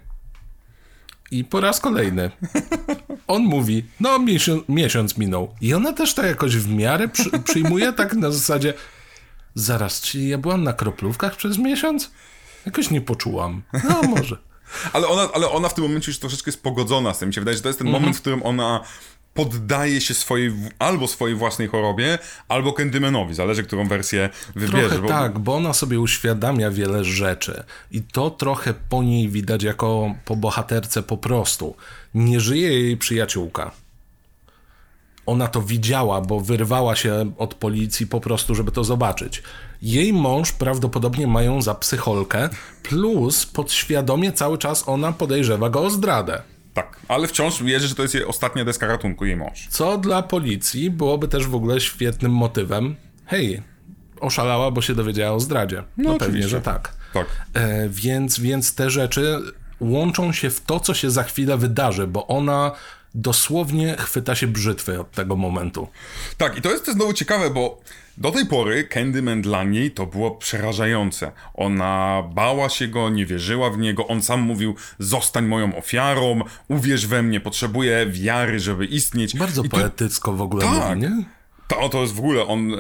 I po raz kolejny on mówi, no miesiąc, miesiąc minął. I ona też to jakoś w miarę przy, przyjmuje, tak na zasadzie, zaraz, czyli ja byłam na kroplówkach przez miesiąc? Jakoś nie poczułam. No może. Ale ona, ale ona w tym momencie już troszeczkę jest pogodzona z tym. Mi się wydaje, że to jest ten Mhm. moment, w którym ona poddaje się swojej, albo swojej własnej chorobie, albo Candymanowi. Zależy, którą wersję wybierze. Trochę bo- tak, bo ona sobie uświadamia wiele rzeczy i to trochę po niej widać jako po bohaterce po prostu. Nie żyje jej przyjaciółka. Ona to widziała, bo wyrwała się od policji po prostu, żeby to zobaczyć. Jej mąż prawdopodobnie mają za psycholkę, plus podświadomie cały czas ona podejrzewa go o zdradę. Tak, ale wciąż wierzy, że to jest jej ostatnia deska ratunku, jej mąż. Co dla policji byłoby też w ogóle świetnym motywem. Hej, oszalała, bo się dowiedziała o zdradzie. No, pewnie, oczywiście. że tak. Tak. E, więc, więc te rzeczy łączą się w to, co się za chwilę wydarzy, bo ona dosłownie chwyta się brzytwy od tego momentu. Tak, i to jest też znowu ciekawe, bo do tej pory Candyman dla niej to było przerażające. Ona bała się go, nie wierzyła w niego, on sam mówił, zostań moją ofiarą, uwierz we mnie, potrzebuję wiary, żeby istnieć. Bardzo I poetycko w ogóle Tak. mówi, nie? To, to jest w ogóle, on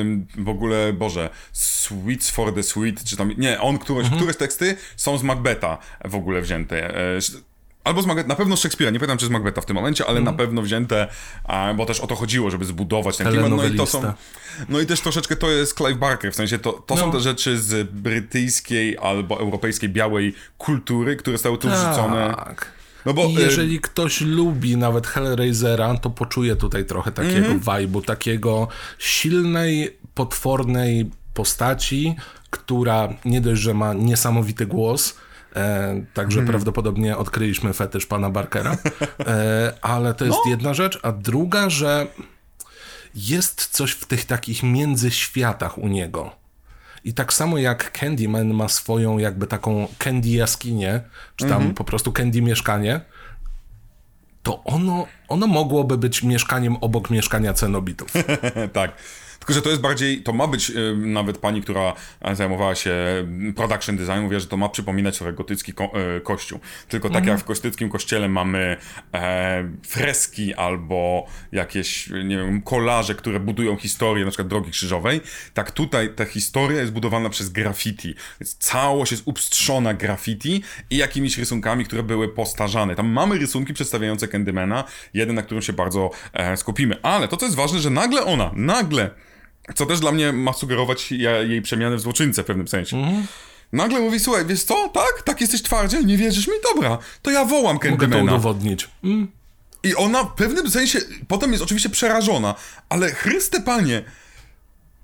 ym, w ogóle, Boże, Sweets for the Sweet, czy tam, nie, on, któreś, Mhm. któreś teksty są z Macbetha w ogóle wzięte. Sz- Albo z Macbetha, na pewno z Szekspira, nie pamiętam czy z Macbetha w tym momencie, ale na pewno wzięte, bo też o to chodziło, żeby zbudować ten klimat. No i to są. Telenowelista. No i też troszeczkę to jest Clive Barker, w sensie to, to są No. te rzeczy z brytyjskiej albo europejskiej białej kultury, które zostały tu wrzucone. Tak. No bo I y, jeżeli ktoś lubi nawet Hellraisera, to poczuje tutaj trochę takiego Mhm. vibe'u, takiego silnej, potwornej postaci, która nie dość, że ma niesamowity głos, e, także Mhm. prawdopodobnie odkryliśmy fetysz pana Barkera, e, ale to jest No. jedna rzecz, a druga, że jest coś w tych takich międzyświatach u niego. I tak samo jak Candyman ma swoją jakby taką Candy jaskinię, czy tam po prostu Candy mieszkanie, to ono, ono mogłoby być mieszkaniem obok mieszkania cenobitów. tak. Tylko, że to jest bardziej, to ma być y, nawet pani, która zajmowała się production design, mówiła, że to ma przypominać trochę gotycki ko e, kościół. Tylko tak jak w gotyckim kościele mamy e, freski albo jakieś, nie wiem, kolaże, które budują historię, na przykład Drogi Krzyżowej, tak tutaj ta historia jest budowana przez graffiti. Więc całość jest upstrzona graffiti i jakimiś rysunkami, które były postarzane. Tam mamy rysunki przedstawiające Candymana, jeden, na którym się bardzo e, skupimy. Ale to, co jest ważne, że nagle ona, nagle co też dla mnie ma sugerować jej przemianę w złoczyńcę w pewnym sensie. Nagle mówi, słuchaj, wiesz co, tak? Tak jesteś twardziel, nie wierzysz mi? Dobra, to ja wołam Mogę to Candymana. udowodnić. Mm, I ona w pewnym sensie, potem jest oczywiście przerażona, ale Chryste Panie,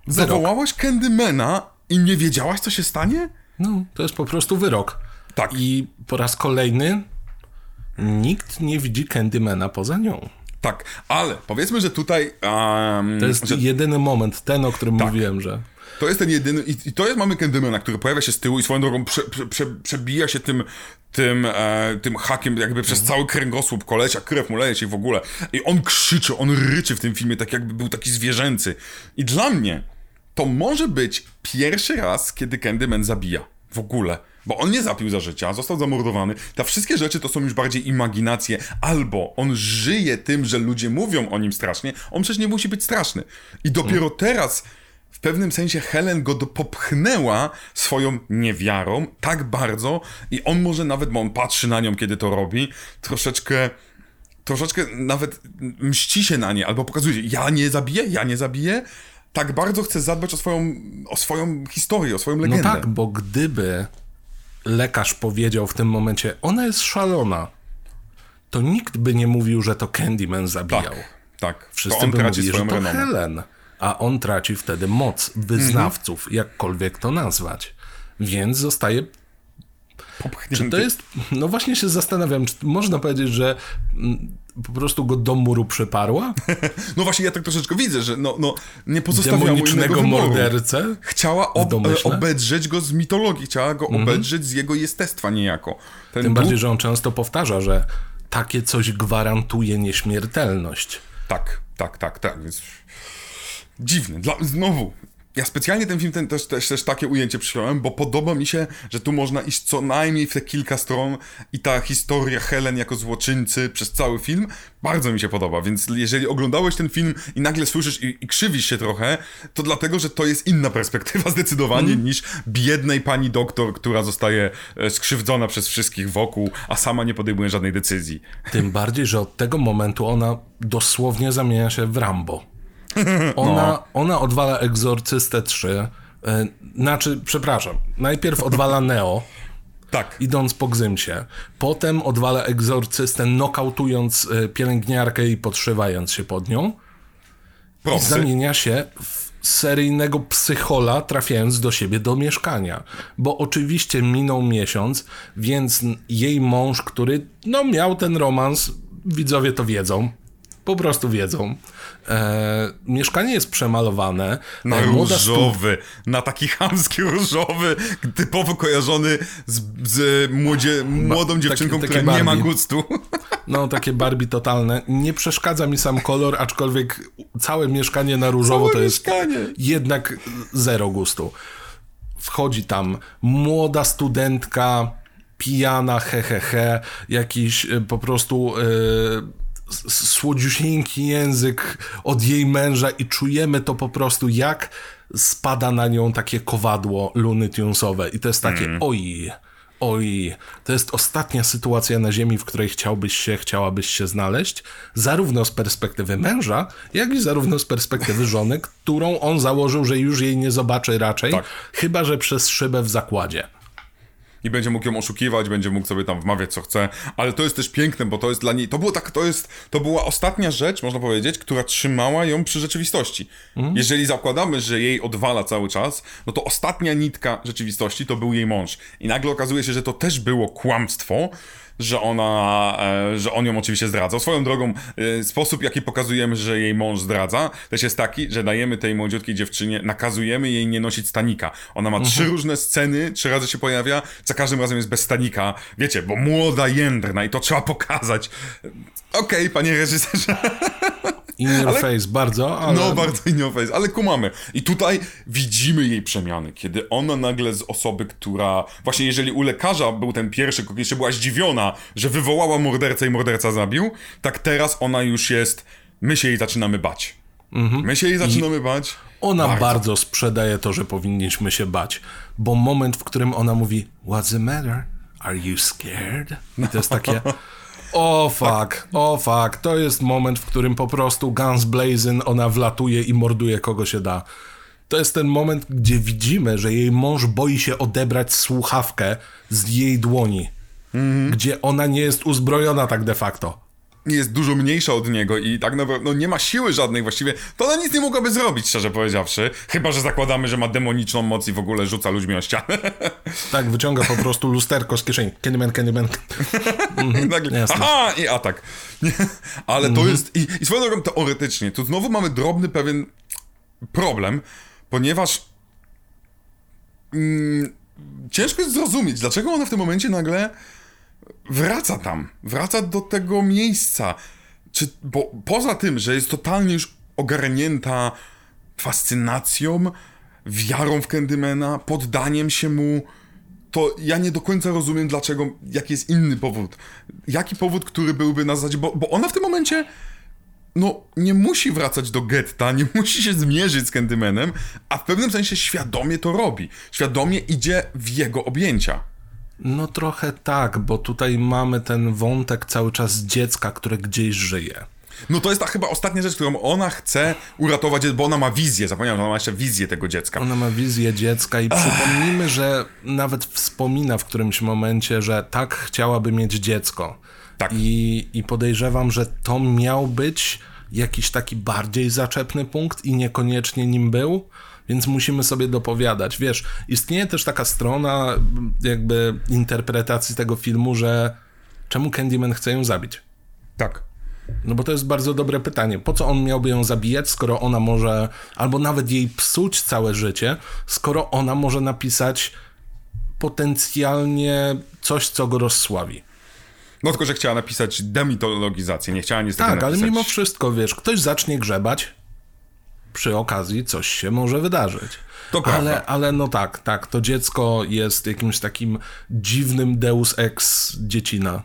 zawołałaś Candymana i nie wiedziałaś, co się stanie? No, to jest po prostu wyrok. Tak. I po raz kolejny nikt nie widzi Candymana poza nią. Tak, ale powiedzmy, że tutaj... Um, To jest że jedyny moment, ten, o którym Tak. mówiłem, że... to jest ten jedyny... I, i to jest mamy Candymana, który pojawia się z tyłu i swoją drogą prze, prze, prze, przebija się tym tym, e, tym hakiem jakby przez cały kręgosłup kolesia, krew mu leje się w ogóle. I on krzyczy, on ryczy w tym filmie, tak jakby był taki zwierzęcy. I dla mnie to może być pierwszy raz, kiedy Candyman zabija. W ogóle. Bo on nie zapił za życia, został zamordowany. Te wszystkie rzeczy to są już bardziej imaginacje. Albo on żyje tym, że ludzie mówią o nim strasznie. On przecież nie musi być straszny. I dopiero teraz w pewnym sensie Helen go popchnęła swoją niewiarą tak bardzo i on może nawet, bo on patrzy na nią, kiedy to robi, troszeczkę troszeczkę nawet mści się na nie, albo pokazuje, że ja nie zabiję, ja nie zabiję. Tak bardzo chce zadbać o swoją, o swoją historię, o swoją No legendę. tak, bo gdyby lekarz powiedział w tym momencie, ona jest szalona, to nikt by nie mówił, że to Candyman zabijał. tak, tak. Wszyscy to by traci mówili, że to renomę. Helen, a on traci wtedy moc wyznawców, jakkolwiek to nazwać. Więc zostaje Popchnięty. Czy to jest. No właśnie się zastanawiam, czy można powiedzieć, że mm, po prostu go do muru przyparła? No właśnie, ja tak troszeczkę widzę, że no, no nie innego Demonicznego mordercę? Chciała ob, domyśle? obedrzeć go z mitologii, chciała go obedrzeć z jego jestestwa niejako. Ten Tym bardziej, że on często powtarza, że takie coś gwarantuje nieśmiertelność. Tak, tak, tak, tak, więc dziwne. Dla, znowu, ja specjalnie ten film ten, też, też, też takie ujęcie przyjąłem, bo podoba mi się, że tu można iść co najmniej w te kilka stron i ta historia Helen jako złoczyńcy przez cały film bardzo mi się podoba, więc jeżeli oglądałeś ten film i nagle słyszysz i, i krzywisz się trochę, to dlatego, że to jest inna perspektywa zdecydowanie niż biednej pani doktor, która zostaje e, skrzywdzona przez wszystkich wokół, a sama nie podejmuje żadnej decyzji. Tym bardziej, że od tego momentu ona dosłownie zamienia się w Rambo. Ona, No. ona odwala Egzorcystę 3. e, Znaczy, przepraszam, najpierw odwala Neo, Tak. idąc po Gzymsie. Potem odwala egzorcystę, nokautując e, pielęgniarkę i podszywając się pod nią. I zamienia się w seryjnego psychola, trafiając do siebie do mieszkania. Bo oczywiście minął miesiąc, więc jej mąż, który no miał ten romans, widzowie to wiedzą. Po prostu wiedzą. E, mieszkanie jest przemalowane. Na E, stu- różowy, na taki chamski różowy, typowo kojarzony z, z młodzie, młodą dziewczynką, która nie ma gustu. No, takie Barbie totalne. Nie przeszkadza mi sam kolor, aczkolwiek całe mieszkanie na różowo Całe to jest mieszkanie. jednak zero gustu. Wchodzi tam młoda studentka, pijana, he, he, he, jakiś y, po prostu y, s- słodziusieńki język od jej męża i czujemy to po prostu jak spada na nią takie kowadło Looney Tunesowe i to jest takie oj, oj, to jest ostatnia sytuacja na ziemi, w której chciałbyś się, chciałabyś się znaleźć, zarówno z perspektywy męża, jak i zarówno z perspektywy żony, którą on założył, że już jej nie zobaczy raczej, Tak. chyba że przez szybę w zakładzie. I będzie mógł ją oszukiwać, będzie mógł sobie tam wmawiać co chce, ale to jest też piękne, bo to jest dla niej, to było tak, to jest, to była ostatnia rzecz, można powiedzieć, która trzymała ją przy rzeczywistości. Jeżeli zakładamy, że jej odwala cały czas, no to ostatnia nitka rzeczywistości to był jej mąż. I nagle okazuje się, że to też było kłamstwo, że ona, e, że on ją oczywiście zdradzał. Swoją drogą, e, sposób jaki pokazujemy, że jej mąż zdradza, też jest taki, że dajemy tej młodziutkiej dziewczynie, nakazujemy jej nie nosić stanika. Ona ma trzy różne sceny, trzy razy się pojawia, za każdym razem jest bez stanika. Wiecie, bo młoda jędrna i to trzeba pokazać. Okej, panie reżyserze. In your face bardzo, ale... No, bardzo in your face, ale kumamy. I tutaj widzimy jej przemiany, kiedy ona nagle z osoby, która... Właśnie jeżeli u lekarza był ten pierwszy, kiedy jeszcze była zdziwiona, że wywołała mordercę i morderca zabił, tak teraz ona już jest... My się jej zaczynamy bać. My się jej zaczynamy bać. Ona bardzo. sprzedaje to, że powinniśmy się bać, bo moment, w którym ona mówi What's the matter? Are you scared? I to jest takie o fuck, o fuck. To jest moment, w którym po prostu guns blazing ona wlatuje i morduje kogo się da. To jest ten moment, gdzie widzimy, że jej mąż boi się odebrać słuchawkę z jej dłoni, gdzie ona nie jest uzbrojona tak de facto. Jest dużo mniejsza od niego i tak naprawdę no, nie ma siły żadnej właściwie, to ona nic nie mogłaby zrobić, szczerze powiedziawszy. Chyba, że zakładamy, że ma demoniczną moc i w ogóle rzuca ludźmi o ścianę. Tak, wyciąga po prostu lusterko z kieszeni. Candyman, Candyman. Nagle, jasne. aha, i atak. Nie, Ale to jest, i, i swoją drogą teoretycznie, tu znowu mamy drobny pewien problem, ponieważ mm, ciężko jest zrozumieć, dlaczego ona w tym momencie nagle wraca tam, wraca do tego miejsca. Czy, bo poza tym, że jest totalnie już ogarnięta fascynacją, wiarą w Candymana, poddaniem się mu, to ja nie do końca rozumiem, dlaczego, jaki jest inny powód. Jaki powód, który byłby na zasadzie, bo, bo ona w tym momencie no, nie musi wracać do getta, nie musi się zmierzyć z Candymanem, a w pewnym sensie świadomie to robi. Świadomie idzie w jego objęcia. No trochę tak, bo tutaj mamy ten wątek cały czas dziecka, które gdzieś żyje. No to jest ta chyba ostatnia rzecz, którą ona chce uratować, bo ona ma wizję, zapomniałem, ona ma jeszcze wizję tego dziecka. Ona ma wizję dziecka i przypomnijmy, że nawet wspomina w którymś momencie, że tak chciałaby mieć dziecko. Tak. I, I podejrzewam, że to miał być jakiś taki bardziej zaczepny punkt i niekoniecznie nim był, więc musimy sobie dopowiadać. Wiesz, istnieje też taka strona jakby interpretacji tego filmu, że czemu Candyman chce ją zabić? Tak. No bo to jest bardzo dobre pytanie. Po co on miałby ją zabijać, skoro ona może, albo nawet jej psuć całe życie, skoro ona może napisać potencjalnie coś, co go rozsławi. No tylko, że chciała napisać demitologizację, nie chciała niestety Tak, ale napisać... mimo wszystko, wiesz, ktoś zacznie grzebać, przy okazji coś się może wydarzyć. To prawda. ale, ale no tak, tak, to dziecko jest jakimś takim dziwnym deus ex dziecina.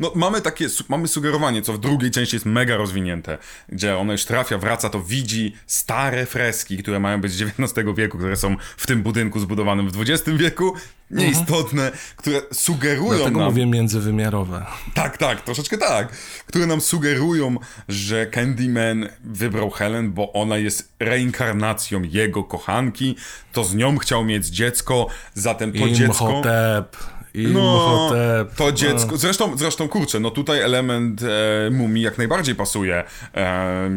No mamy takie, mamy sugerowanie, co w drugiej części jest mega rozwinięte, gdzie ona już trafia, wraca, to widzi stare freski, które mają być z XIX wieku, które są w tym budynku zbudowanym w XX wieku, nieistotne, które sugerują Dlatego nam... mówię międzywymiarowe. Tak, tak, troszeczkę tak. Które nam sugerują, że Candyman wybrał Helen, bo ona jest reinkarnacją jego kochanki, to z nią chciał mieć dziecko, zatem to dziecko... Imhotep. No, to dziecko. Zresztą, zresztą kurczę, no tutaj element e, mumii jak najbardziej pasuje. E,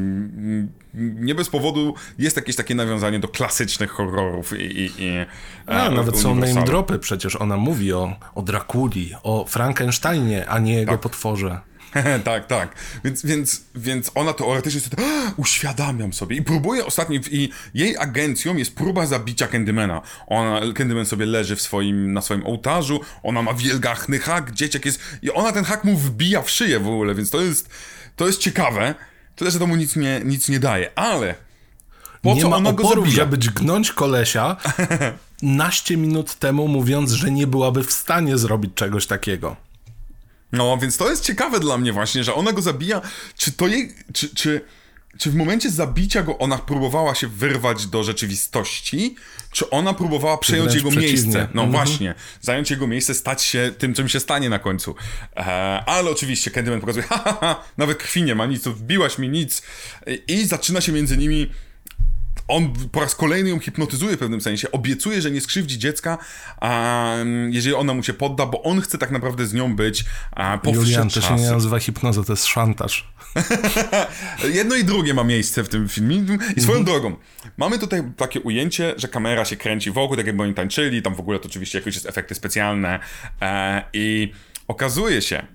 nie bez powodu jest jakieś takie nawiązanie do klasycznych horrorów i. i, i e, A, nawet są name dropy, przecież ona mówi o, o Drakuli, o Frankensteinie, a nie jego potworze. tak, tak. Więc, więc, więc ona teoretycznie sobie to, uświadamiam sobie i próbuje ostatnio, i jej agencją jest próba zabicia Candymana. Ona, Candyman sobie leży w swoim, na swoim ołtarzu, ona ma wielgachny hak, dzieciak jest, i ona ten hak mu wbija w szyję w ogóle, więc to jest, to jest ciekawe. Tyle, że to mu nic nie, nic nie daje, ale po nie co ma ona go zabija? żeby dźgnąć kolesia naście minut temu, mówiąc, że nie byłaby w stanie zrobić czegoś takiego. No, więc to jest ciekawe dla mnie właśnie, że ona go zabija. Czy to jej. Czy, czy, czy w momencie zabicia go ona próbowała się wyrwać do rzeczywistości? Czy ona próbowała przejąć jego przeciwnie. miejsce? No Mhm. właśnie, zająć jego miejsce, stać się tym, czym się stanie na końcu. E, ale oczywiście Candyman pokazuje, ha, ha, ha, nawet krwi nie ma, nic, wbiłaś mi nic. I, I zaczyna się między nimi on po raz kolejny ją hipnotyzuje w pewnym sensie, obiecuje, że nie skrzywdzi dziecka, a, jeżeli ona mu się podda, bo on chce tak naprawdę z nią być a, po Julian, to się nie nazywa hipnoza, to jest szantaż. Jedno i drugie ma miejsce w tym filmie. I swoją drogą, mamy tutaj takie ujęcie, że kamera się kręci wokół, tak jakby oni tańczyli, tam w ogóle to oczywiście jakieś jest efekty specjalne e, i okazuje się,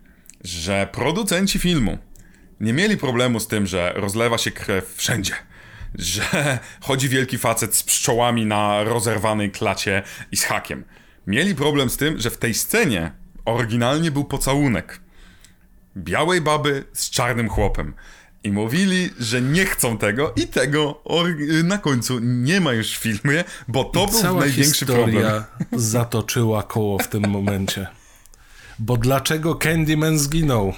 że producenci filmu nie mieli problemu z tym, że rozlewa się krew wszędzie. Że chodzi wielki facet z pszczołami na rozerwanej klacie i z hakiem. Mieli problem z tym, że w tej scenie oryginalnie był pocałunek białej baby z czarnym chłopem. I mówili, że nie chcą tego i tego na końcu nie ma już w filmie, bo to był Cała największy problem. zatoczyła koło w tym momencie. Bo dlaczego Candyman zginął?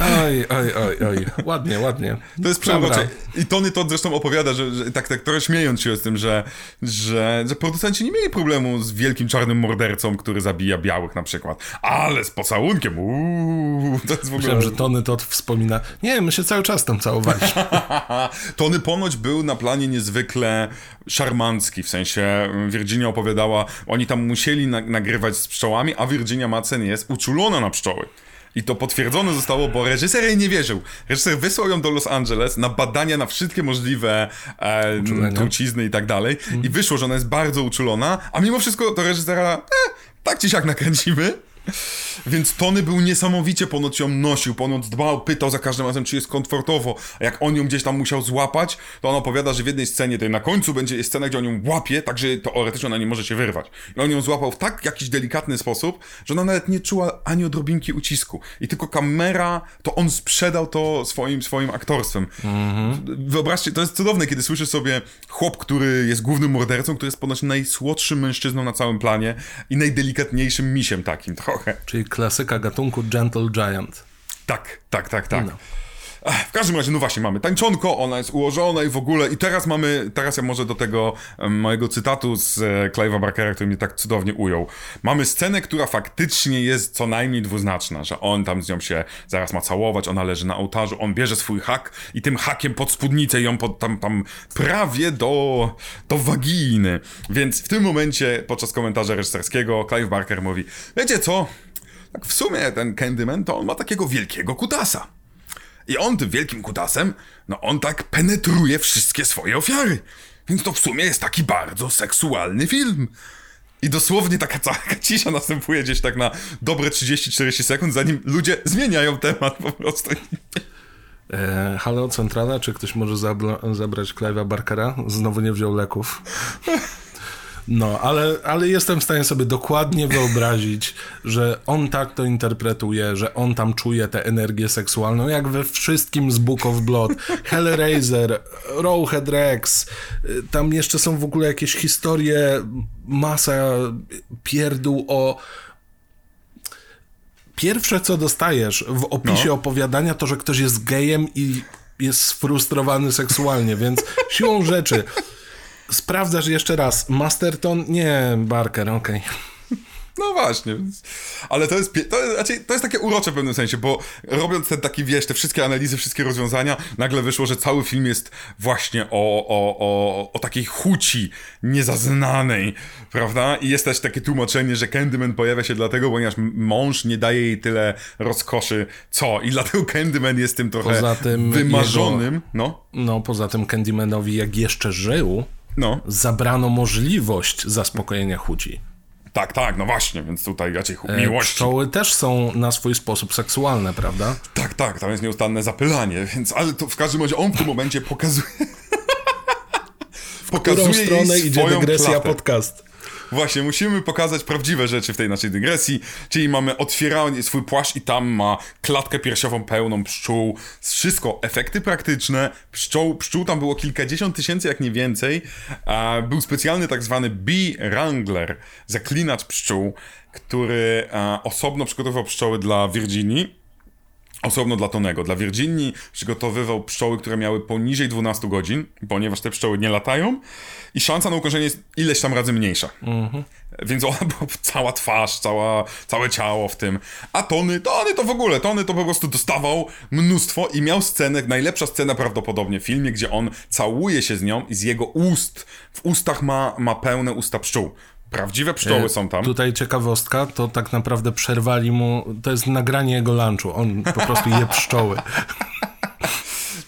Oj, oj, oj, oj. Ładnie, ładnie. To jest przeurocze. I Tony to zresztą opowiada, że, że tak, tak trochę śmiejąc się z tym, że, że, że producenci nie mieli problemu z wielkim czarnym mordercą, który zabija białych na przykład. Ale z pocałunkiem, uuu, to jest w ogóle... Myślałem, że Tony Todd wspomina. Nie, my się cały czas tam całowaliśmy. Tony ponoć był na planie niezwykle szarmancki, w sensie Virginia opowiadała, oni tam musieli na- nagrywać z pszczołami, a Virginia Madsen jest uczulona na pszczoły. I to potwierdzone zostało, bo reżyser jej nie wierzył. Reżyser wysłał ją do Los Angeles na badania na wszystkie możliwe e, trucizny i tak dalej. I wyszło, że ona jest bardzo uczulona, a mimo wszystko to reżysera, e, tak ci siak nakręcimy. Więc Tony był niesamowicie, ponoć ją nosił, ponoć dbał, pytał za każdym razem, czy jest komfortowo, a jak on ją gdzieś tam musiał złapać, to on opowiada, że w jednej scenie, tej na końcu będzie scena, gdzie on ją łapie, tak że teoretycznie ona nie może się wyrwać. I on ją złapał w tak jakiś delikatny sposób, że ona nawet nie czuła ani odrobinki ucisku. I tylko kamera, to on sprzedał to swoim, swoim aktorstwem. Mhm. Wyobraźcie, to jest cudowne, kiedy słyszę sobie chłop, który jest głównym mordercą, który jest ponoć najsłodszym mężczyzną na całym planie i najdelikatniejszym misiem takim trochę. Czyli klasyka gatunku Gentle Giant. Tak, tak, tak, tak. No. W każdym razie, no właśnie, mamy tańczonko, ona jest ułożona i w ogóle, i teraz mamy, teraz ja może do tego mojego cytatu z e, Clive'a Barkera, który mnie tak cudownie ujął. Mamy scenę, która faktycznie jest co najmniej dwuznaczna, że on tam z nią się zaraz ma całować, ona leży na ołtarzu, on bierze swój hak i tym hakiem pod spódnicę ją pod, tam, tam prawie do, do waginy. Więc w tym momencie, podczas komentarza reżyserskiego, Clive Barker mówi, wiecie co, tak w sumie ten Candyman to on ma takiego wielkiego kutasa. I on tym wielkim kutasem, no on tak penetruje wszystkie swoje ofiary. Więc to w sumie jest taki bardzo seksualny film. I dosłownie taka cała cisza następuje gdzieś tak na dobre 30-40 sekund, zanim ludzie zmieniają temat po prostu. E, halo, centrala, czy ktoś może zabrać Clive'a Barkera? Znowu nie wziął leków. No, ale, ale jestem w stanie sobie dokładnie wyobrazić, że on tak to interpretuje, że on tam czuje tę energię seksualną, jak we wszystkim z Book of Blood. Hellraiser, Rowhead Rex, tam jeszcze są w ogóle jakieś historie, masa pierdół o pierwsze, co dostajesz w opisie no. opowiadania, to, że ktoś jest gejem i jest sfrustrowany seksualnie, więc siłą rzeczy sprawdzasz jeszcze raz. Masterton? Nie, Barker, okej. Okay. No właśnie, ale to jest, to, jest, znaczy, to jest takie urocze w pewnym sensie, bo robiąc ten taki, wiesz, te wszystkie analizy, wszystkie rozwiązania, nagle wyszło, że cały film jest właśnie o, o, o, o takiej chuci niezaznanej, prawda? I jest też takie tłumaczenie, że Candyman pojawia się dlatego, ponieważ mąż nie daje jej tyle rozkoszy, co? I dlatego Candyman jest tym trochę poza tym wymarzonym, jego, no. No, poza tym Candymanowi jak jeszcze żył, no. zabrano możliwość zaspokojenia chuci. Tak, tak, no właśnie, więc tutaj raczej e, miłości. Pszczoły też są na swój sposób seksualne, prawda? Tak, tak, tam jest nieustanne zapylanie, więc, ale to w każdym razie on w tym momencie pokazuje... w pokazuje którą stronę idzie dygresja klatę. podcast. Właśnie, musimy pokazać prawdziwe rzeczy w tej naszej dygresji, czyli mamy otwieranie swój płaszcz i tam ma klatkę piersiową pełną pszczół, wszystko, efekty praktyczne, pszczół, pszczół tam było kilkadziesiąt tysięcy, jak nie więcej, był specjalny tak zwany bee wrangler, zaklinacz pszczół, który osobno przygotował pszczoły dla Virginii, osobno dla Tonego. Dla Virginii przygotowywał pszczoły, które miały poniżej 12 godzin, ponieważ te pszczoły nie latają i szansa na ukończenie jest ileś tam razy mniejsza. Mhm. Więc ona była cała twarz, cała, całe ciało w tym. A Tony, Tony to w ogóle, Tony to po prostu dostawał mnóstwo i miał scenę, najlepsza scena prawdopodobnie w filmie, gdzie on całuje się z nią i z jego ust, w ustach ma, ma pełne usta pszczół. Prawdziwe pszczoły e, są tam. Tutaj ciekawostka, to tak naprawdę przerwali mu, to jest nagranie jego lunchu, on po prostu je pszczoły.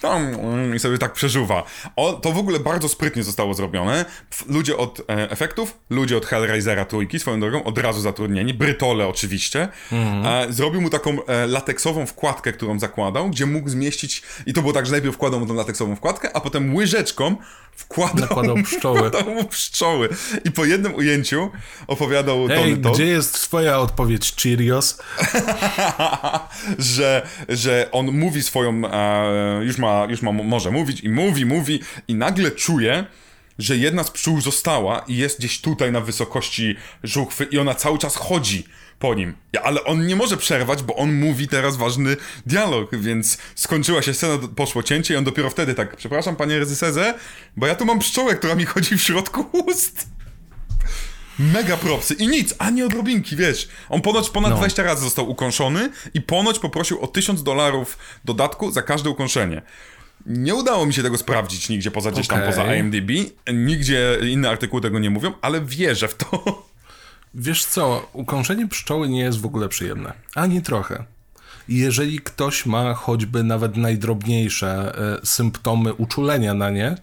tam mm, i sobie tak przeżuwa. O, to w ogóle bardzo sprytnie zostało zrobione. Ludzie od e, efektów, ludzie od Hellraisera trójki, swoją drogą, od razu zatrudnieni, Brytole oczywiście, mhm. e, zrobił mu taką e, lateksową wkładkę, którą zakładał, gdzie mógł zmieścić, i to było tak, że najpierw wkładał mu tą lateksową wkładkę, a potem łyżeczką wkładał, Nakładał pszczoły. wkładał mu pszczoły. I po jednym ujęciu opowiadał Ej, Tony to, gdzie jest twoja odpowiedź, Cheerios? że, że on mówi swoją, e, już ma już ma, może mówić i mówi, mówi i nagle czuje, że jedna z pszczół została i jest gdzieś tutaj na wysokości żuchwy i ona cały czas chodzi po nim. Ale on nie może przerwać, bo on mówi teraz ważny dialog, więc skończyła się scena, poszło cięcie i on dopiero wtedy tak, przepraszam panie rezyserze, bo ja tu mam pszczołę, która mi chodzi w środku ust. Mega propsy i nic, ani odrobinki, wiesz. On ponoć ponad no. 20 razy został ukąszony i ponoć poprosił o 1000 dolarów dodatku za każde ukąszenie. Nie udało mi się tego sprawdzić nigdzie poza gdzieś okay. tam poza IMDb. Nigdzie inne artykuły tego nie mówią, ale wierzę w to. Wiesz co, ukąszenie pszczoły nie jest w ogóle przyjemne. Ani trochę. jeżeli ktoś ma choćby nawet najdrobniejsze e, symptomy uczulenia na nie,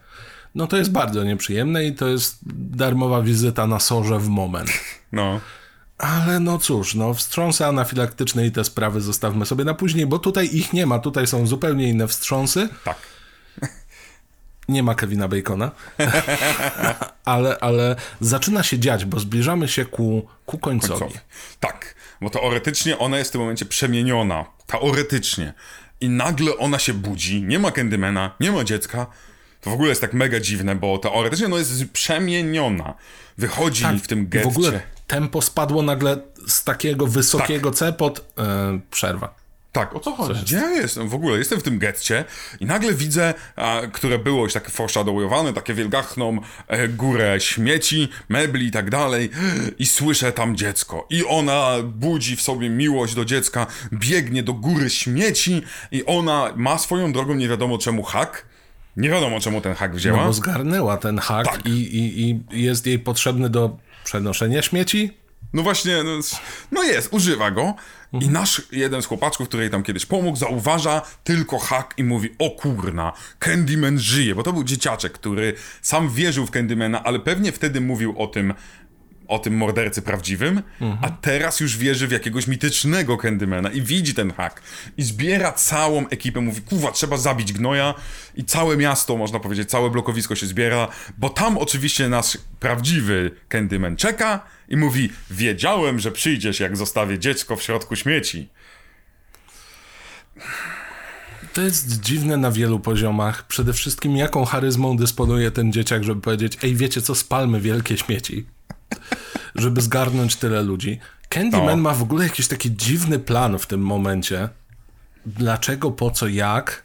no to jest bardzo nieprzyjemne i to jest darmowa wizyta na sorze w moment. No. Ale no cóż, no wstrząsy anafilaktyczne i te sprawy zostawmy sobie na później, bo tutaj ich nie ma, tutaj są zupełnie inne wstrząsy. Tak. Nie ma Kevina Bacona, ale, ale zaczyna się dziać, bo zbliżamy się ku, ku końcowi. końcowi. Tak, bo teoretycznie ona jest w tym momencie przemieniona. Teoretycznie. I nagle ona się budzi, nie ma Candymana, nie ma dziecka. To w ogóle jest tak mega dziwne, bo teoretycznie ona jest przemieniona. Wychodzi w tym getcie. W ogóle tempo spadło nagle z takiego wysokiego C pod e, przerwa. Tak, o co chodzi? Gdzie ja jestem? W ogóle jestem w tym getcie i nagle widzę, a, które było już takie foreshadowowane, takie wielgachną e, górę śmieci, mebli i tak dalej i słyszę tam dziecko. I ona budzi w sobie miłość do dziecka, biegnie do góry śmieci i ona ma swoją drogą nie wiadomo czemu hak. Nie wiadomo czemu ten hak wzięła. No bo zgarnęła ten hak Tak. i, i, i jest jej potrzebny do przenoszenia śmieci. No właśnie, no, no jest, używa go. I nasz jeden z chłopaczków, który jej tam kiedyś pomógł, zauważa tylko hak i mówi: O kurna, Candyman żyje, bo to był dzieciaczek, który sam wierzył w Candymana, ale pewnie wtedy mówił o tym. O tym mordercy prawdziwym, a teraz już wierzy w jakiegoś mitycznego Candymana i widzi ten hak. I zbiera całą ekipę, mówi, kuwa, trzeba zabić gnoja i całe miasto, można powiedzieć, całe blokowisko się zbiera, bo tam oczywiście nasz prawdziwy Candyman czeka i mówi, wiedziałem, że przyjdziesz, jak zostawię dziecko w środku śmieci. To jest dziwne na wielu poziomach. Przede wszystkim jaką charyzmą dysponuje ten dzieciak, żeby powiedzieć, ej wiecie co, spalmy wielkie śmieci. Żeby zgarnąć tyle ludzi. Candyman No. ma w ogóle jakiś taki dziwny plan w tym momencie. Dlaczego, po co, jak?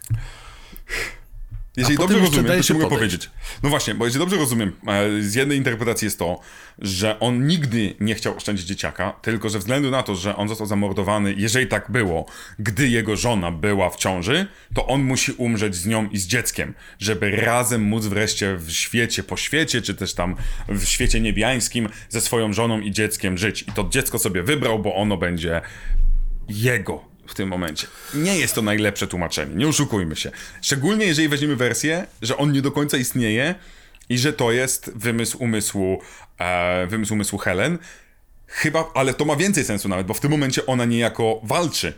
Jeżeli dobrze rozumiem, to ci mogę podejść. powiedzieć. No właśnie, bo jeżeli dobrze rozumiem, e, z jednej interpretacji jest to, że on nigdy nie chciał oszczędzić dzieciaka, tylko ze względu na to, że on został zamordowany, jeżeli tak było, gdy jego żona była w ciąży, to on musi umrzeć z nią i z dzieckiem, żeby razem móc wreszcie w świecie, po świecie, czy też tam w świecie niebiańskim ze swoją żoną i dzieckiem żyć. I to dziecko sobie wybrał, bo ono będzie jego w tym momencie. Nie jest to najlepsze tłumaczenie, nie oszukujmy się. Szczególnie jeżeli weźmiemy wersję, że on nie do końca istnieje i że to jest wymysł umysłu, e, wymysł umysłu Helen. Chyba, ale to ma więcej sensu nawet, bo w tym momencie ona niejako walczy.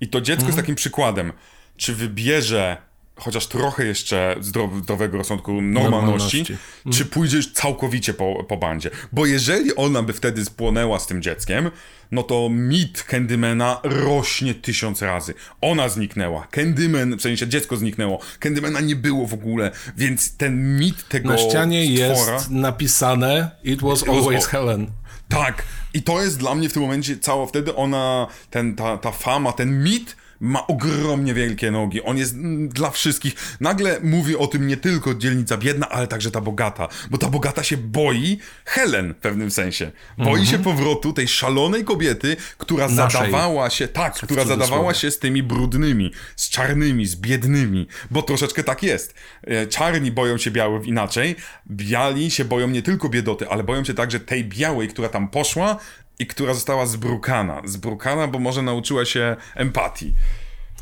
I to dziecko jest takim przykładem. Czy wybierze chociaż trochę jeszcze zdrow, zdrowego rozsądku, normalności, Normalności. czy pójdziesz całkowicie po, po bandzie. Bo jeżeli ona by wtedy spłonęła z tym dzieckiem, no to mit Candymana rośnie tysiąc razy. Ona zniknęła. Candyman, w sensie dziecko zniknęło. Candymana nie było w ogóle, więc ten mit tego Na ścianie stwora... jest napisane It was always al- Helen. Tak. I to jest dla mnie w tym momencie cała wtedy ona, ten, ta, ta fama, ten mit ma ogromnie wielkie nogi. On jest mm, dla wszystkich. Nagle mówi o tym nie tylko dzielnica biedna, ale także ta bogata. Bo ta bogata się boi Helen w pewnym sensie. Boi się powrotu tej szalonej kobiety, która Naszej. zadawała się, tak, która zadawała się z tymi brudnymi, z czarnymi, z biednymi. Bo troszeczkę tak jest. E, Czarni boją się białych inaczej. Biali się boją nie tylko biedoty, ale boją się także tej białej, która tam poszła i która została zbrukana. Zbrukana, bo może nauczyła się empatii.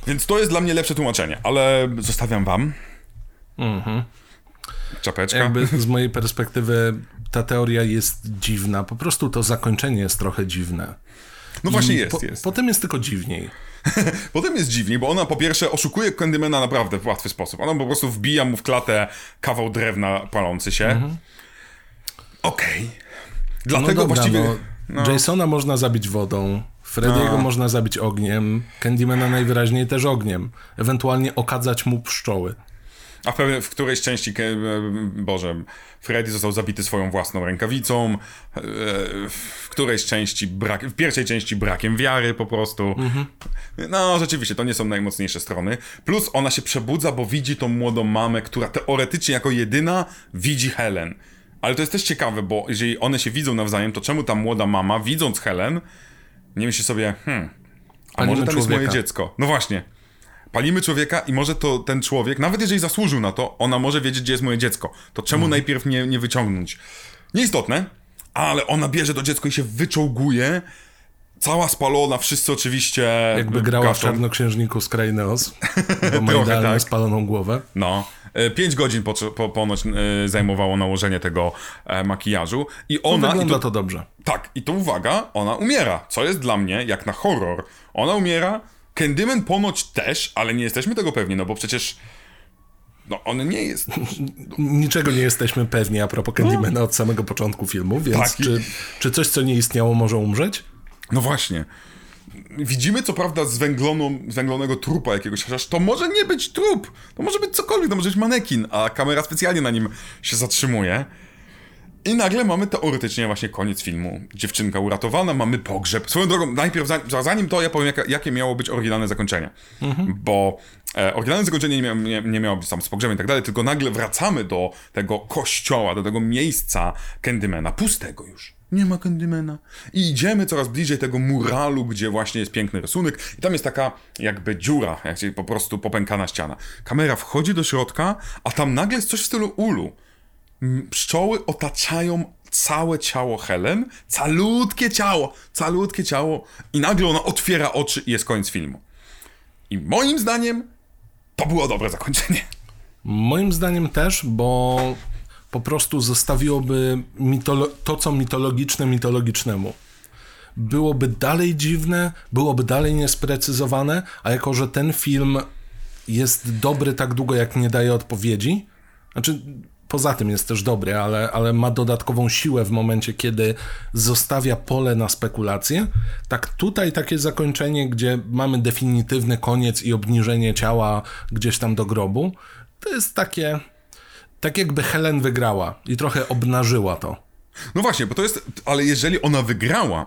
Więc to jest dla mnie lepsze tłumaczenie, ale zostawiam wam. Czapeczka. Jakby z mojej perspektywy ta teoria jest dziwna. Po prostu to zakończenie jest trochę dziwne. No właśnie I jest, po, jest. Potem jest tylko dziwniej. Potem jest dziwniej, bo ona po pierwsze oszukuje Candymana naprawdę w łatwy sposób. Ona po prostu wbija mu w klatę kawał drewna palący się. Okej. Dlatego no dobra, właściwie... no, no. Jasona można zabić wodą, Freddy'ego A. można zabić ogniem, Candymana najwyraźniej też ogniem. Ewentualnie okadzać mu pszczoły. A w, w którejś części, ke- Boże, Freddy został zabity swoją własną rękawicą, e, w którejś części, brak, w pierwszej części brakiem wiary po prostu. No, rzeczywiście, to nie są najmocniejsze strony. Plus ona się przebudza, bo widzi tą młodą mamę, która teoretycznie jako jedyna widzi Helen. Ale to jest też ciekawe, bo jeżeli one się widzą nawzajem, to czemu ta młoda mama, widząc Helen, nie myśli sobie, hmm, a Palimy może tam jest moje człowieka. dziecko. No właśnie. Palimy człowieka i może to ten człowiek, nawet jeżeli zasłużył na to, ona może wiedzieć, gdzie jest moje dziecko. To czemu Mhm. najpierw nie, nie wyciągnąć? Nieistotne, ale ona bierze to dziecko i się wyczołguje Cała spalona, wszyscy oczywiście... Jakby grała w gaszą. Czarnoksiężniku z Krainy Oz, bo ma idealnie tak. spaloną głowę. No. E, Pięć godzin po, po, ponoć e, zajmowało nałożenie tego e, makijażu i No, ona... i wygląda to, dobrze. Tak, i to uwaga, ona umiera, co jest dla mnie jak na horror. Ona umiera, Candyman ponoć też, ale nie jesteśmy tego pewni, no bo przecież... No on nie jest... Niczego nie jesteśmy pewni a propos Candymana od samego początku filmu, więc Tak, czy, czy coś, co nie istniało, może umrzeć? No właśnie. Widzimy co prawda zwęgloną, zwęglonego trupa jakiegoś, chociaż to może nie być trup. To może być cokolwiek, to może być manekin, a kamera specjalnie na nim się zatrzymuje. I nagle mamy teoretycznie właśnie koniec filmu. Dziewczynka uratowana, mamy pogrzeb. Swoją drogą, najpierw, za- zanim to, ja powiem, jaka, jakie miało być oryginalne zakończenie. Bo e, oryginalne zakończenie nie, mia, nie, nie miało być tam z pogrzebem i tak dalej, tylko nagle wracamy do tego kościoła, do tego miejsca Candymana, pustego już. Nie ma Candymana. I idziemy coraz bliżej tego muralu, gdzie właśnie jest piękny rysunek. I tam jest taka jakby dziura, jak po prostu popękana ściana. Kamera wchodzi do środka, a tam nagle jest coś w stylu ulu pszczoły otaczają całe ciało Helen, calutkie ciało, calutkie ciało i nagle ona otwiera oczy i jest koniec filmu. I moim zdaniem to było dobre zakończenie. Moim zdaniem też, bo po prostu zostawiłoby mitolo- to, co mitologiczne mitologicznemu. Byłoby dalej dziwne, byłoby dalej niesprecyzowane, a jako, że ten film jest dobry tak długo, jak nie daje odpowiedzi, znaczy poza tym jest też dobry, ale, ale ma dodatkową siłę w momencie, kiedy zostawia pole na spekulacje, tak tutaj takie zakończenie, gdzie mamy definitywny koniec i obniżenie ciała gdzieś tam do grobu, to jest takie, tak jakby Helen wygrała i trochę obnażyła to. No właśnie, bo to jest, ale jeżeli ona wygrała,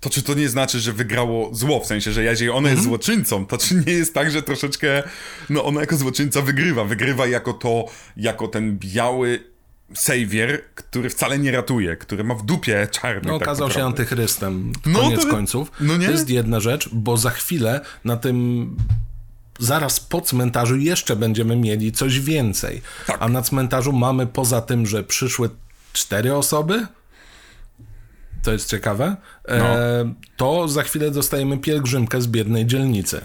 to czy to nie znaczy, że wygrało zło? W sensie, że jeżeli ona jest złoczyńcą, to czy nie jest tak, że troszeczkę, no ona jako złoczyńca wygrywa. Wygrywa jako to, jako ten biały savior, który wcale nie ratuje, który ma w dupie czarny. No, tak okazał się naprawdę. antychrystem. No, Koniec to- końców. no nie? To jest jedna rzecz, bo za chwilę na tym. Zaraz po cmentarzu jeszcze będziemy mieli coś więcej. Tak. A na cmentarzu mamy poza tym, że przyszły cztery osoby. To jest ciekawe. No. E, to za chwilę dostajemy pielgrzymkę z biednej dzielnicy.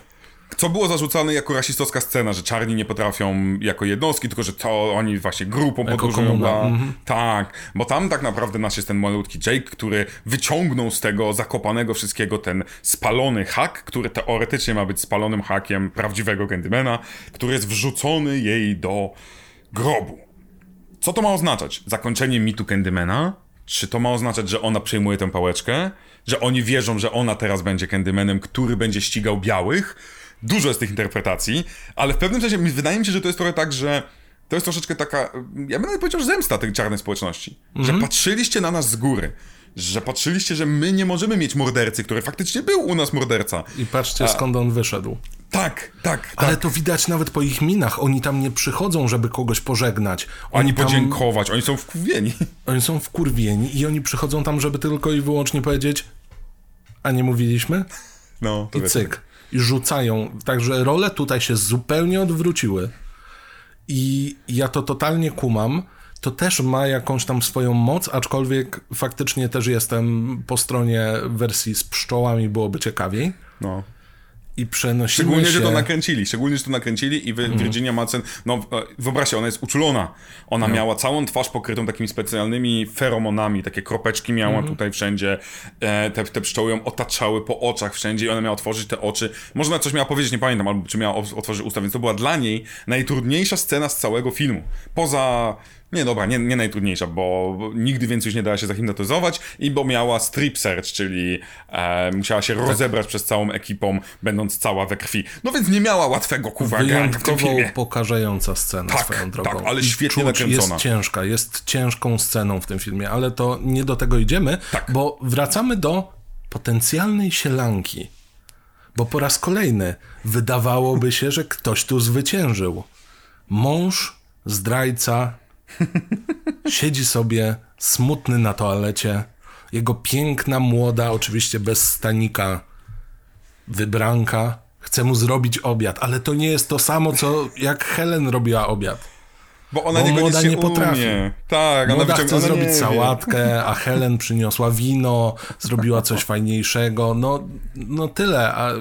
Co było zarzucane jako rasistowska scena, że czarni nie potrafią jako jednostki, tylko że to oni właśnie grupą podróżują. komuna, Dla... mhm. Tak, bo tam tak naprawdę nasz jest ten malutki Jake, który wyciągnął z tego zakopanego wszystkiego ten spalony hak, który teoretycznie ma być spalonym hakiem prawdziwego Candymana, który jest wrzucony jej do grobu. Co to ma oznaczać? Zakończenie mitu Candymana? Czy to ma oznaczać, że ona przejmuje tę pałeczkę? Że oni wierzą, że ona teraz będzie Candymanem, który będzie ścigał białych? Dużo jest tych interpretacji, ale w pewnym sensie wydaje mi się, że to jest trochę tak, że to jest troszeczkę taka, ja bym nawet powiedział, że zemsta tej czarnej społeczności. Że patrzyliście na nas z góry. Że patrzyliście, że my nie możemy mieć mordercy, który faktycznie był u nas morderca. I patrzcie, skąd on wyszedł. Tak, tak, tak. Ale to widać nawet po ich minach. Oni tam nie przychodzą, żeby kogoś pożegnać. Oni tam, podziękować, oni są wkurwieni. Oni są wkurwieni i oni przychodzą tam, żeby tylko i wyłącznie powiedzieć a nie mówiliśmy? No, to I cyk. I rzucają. Także role tutaj się zupełnie odwróciły. I ja to totalnie kumam. To też ma jakąś tam swoją moc, aczkolwiek faktycznie też jestem po stronie wersji z pszczołami, byłoby ciekawiej. No. I przenosimy Szczególnie, się... że to nakręcili, szczególnie, że to nakręcili i wy, Virginia Madsen, no e, wyobraźcie, ona jest uczulona. Ona miała całą twarz pokrytą takimi specjalnymi feromonami, takie kropeczki miała tutaj wszędzie, e, te, te pszczoły ją otaczały po oczach wszędzie i ona miała otworzyć te oczy. Może ona coś miała powiedzieć, nie pamiętam, albo czy miała otworzyć usta, więc to była dla niej najtrudniejsza scena z całego filmu. Poza... Nie, dobra, nie, nie najtrudniejsza, bo nigdy więcej już nie dała się zahipnotyzować i bo miała strip search, czyli e, musiała się rozebrać przez całą ekipą, będąc cała we krwi. No więc nie miała łatwego kuwa Wyjątkowo pokażająca scena Tak, swoją drogą. tak, ale I świetnie czuć, nakręcona. Jest ciężka, jest ciężką sceną w tym filmie, ale to nie do tego idziemy, Tak. bo wracamy do potencjalnej sielanki. Bo po raz kolejny wydawałoby się, że ktoś tu zwyciężył. Mąż, zdrajca, siedzi sobie smutny na toalecie. Jego piękna, młoda, oczywiście bez stanika, wybranka chce mu zrobić obiad, ale to nie jest to samo, co jak Helen robiła obiad. Bo ona Bo młoda nie potrafi. Umie. Tak, ona Młoda wyciąga- chce ona zrobić sałatkę, a Helen przyniosła wino, zrobiła coś fajniejszego. No, no tyle, a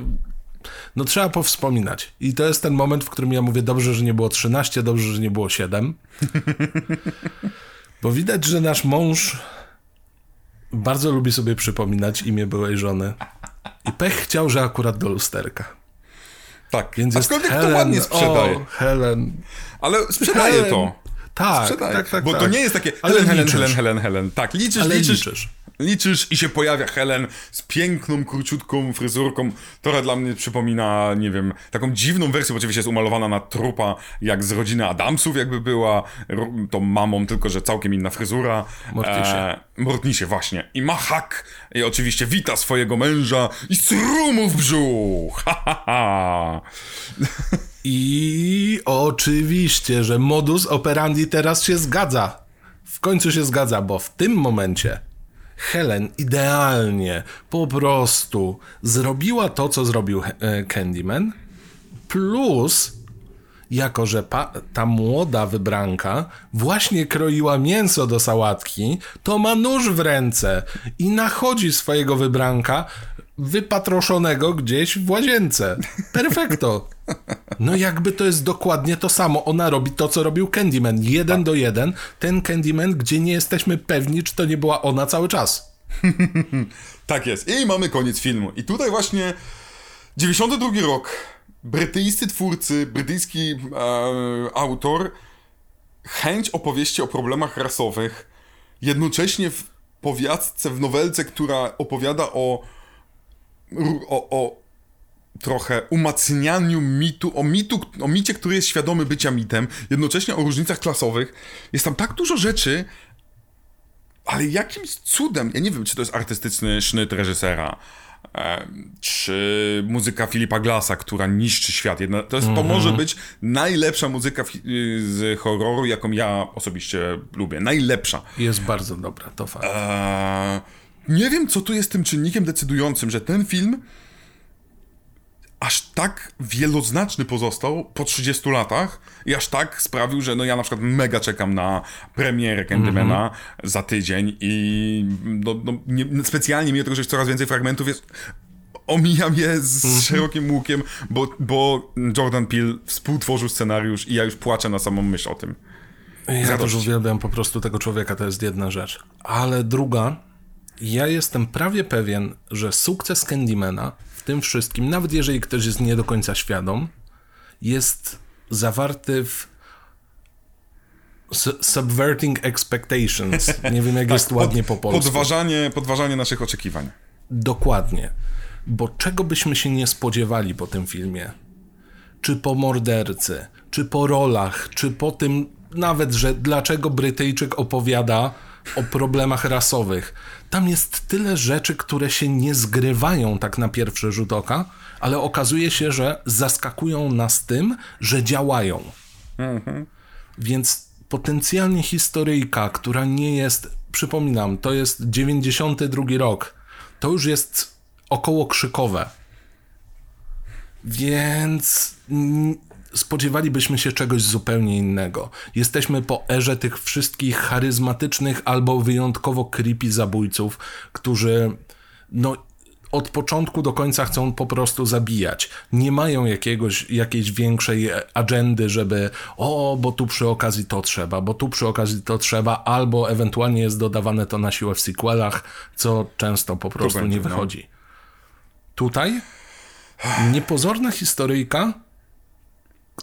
no trzeba powspominać. I to jest ten moment, w którym ja mówię, dobrze, że nie było 13, dobrze, że nie było 7. Bo widać, że nasz mąż bardzo lubi sobie przypominać imię byłej żony. I pech chciał, że akurat do lusterka. Tak, Więc jest Helen, to ładnie sprzedaje. O, Helen. Ale sprzedaje Helen. to. Tak, Sprzedaje. tak, tak. Bo tak. to nie jest takie Helen, Helen. Helen, Helen, Helen. Tak, liczysz, liczysz, liczysz. Liczysz i się pojawia Helen z piękną, króciutką fryzurką, która dla mnie przypomina, nie wiem, taką dziwną wersję, bo oczywiście jest umalowana na trupa, jak z rodziny Adamsów jakby była, tą mamą, tylko że całkiem inna fryzura. Mortisie. E, Mortisie, właśnie. I ma hak. I oczywiście wita swojego męża i strumu w brzuch. Ha, ha, ha. I oczywiście, że modus operandi teraz się zgadza. W końcu się zgadza, bo w tym momencie Helen idealnie po prostu zrobiła to, co zrobił e, Candyman, plus jako, że ta młoda wybranka właśnie kroiła mięso do sałatki, to ma nóż w ręce i nachodzi swojego wybranka wypatroszonego gdzieś w łazience. Perfekto. No jakby to jest dokładnie to samo. Ona robi to, co robił Candyman. Jeden do jeden. Ten Candyman, gdzie nie jesteśmy pewni, czy to nie była ona cały czas. Tak jest. I mamy koniec filmu. I tutaj właśnie 92 rok. Brytyjscy twórcy, brytyjski e, autor, chęć opowieści o problemach rasowych, jednocześnie w powiastce, w nowelce, która opowiada o, o, o trochę umacnianiu mitu, o mitu, o micie, który jest świadomy bycia mitem, jednocześnie o różnicach klasowych. Jest tam tak dużo rzeczy, ale jakimś cudem, ja nie wiem, czy to jest artystyczny sznyt reżysera, czy muzyka Filipa Glassa, która niszczy świat. Jedna, to, jest, to może być najlepsza muzyka z horroru, jaką ja osobiście lubię. Najlepsza. Jest bardzo dobra, to fakt. Eee, nie wiem, co tu jest tym czynnikiem decydującym, że ten film aż tak wieloznaczny pozostał po 30 latach i aż tak sprawił, że no ja na przykład mega czekam na premierę Candymana za tydzień i no, no, nie, specjalnie mimo tego, że jest coraz więcej fragmentów jest omijam je z szerokim łukiem, bo, bo Jordan Peele współtworzył scenariusz i ja już płaczę na samą myśl o tym. Ja też uwielbiam po prostu tego człowieka, to jest jedna rzecz. Ale druga, ja jestem prawie pewien, że sukces Candymana w tym wszystkim, nawet jeżeli ktoś jest nie do końca świadom, jest zawarty w su- subverting expectations. Nie wiem, jak jest ładnie po polsku. Podważanie, podważanie naszych oczekiwań. Dokładnie. Bo czego byśmy się nie spodziewali po tym filmie? Czy po mordercy, czy po rolach, czy po tym nawet, że dlaczego Brytyjczyk opowiada o problemach rasowych. Tam jest tyle rzeczy, które się nie zgrywają tak na pierwszy rzut oka, ale okazuje się, że zaskakują nas tym, że działają. Więc potencjalnie historyjka, która nie jest, przypominam, to jest 92 rok, to już jest około krzykowe. Więc spodziewalibyśmy się czegoś zupełnie innego. Jesteśmy po erze tych wszystkich charyzmatycznych albo wyjątkowo creepy zabójców, którzy no od początku do końca chcą po prostu zabijać. Nie mają jakiegoś, jakiejś większej agendy, żeby o, bo tu przy okazji to trzeba, bo tu przy okazji to trzeba, albo ewentualnie jest dodawane to na siłę w sequelach, co często po prostu nie no. wychodzi. Tutaj niepozorna historyjka,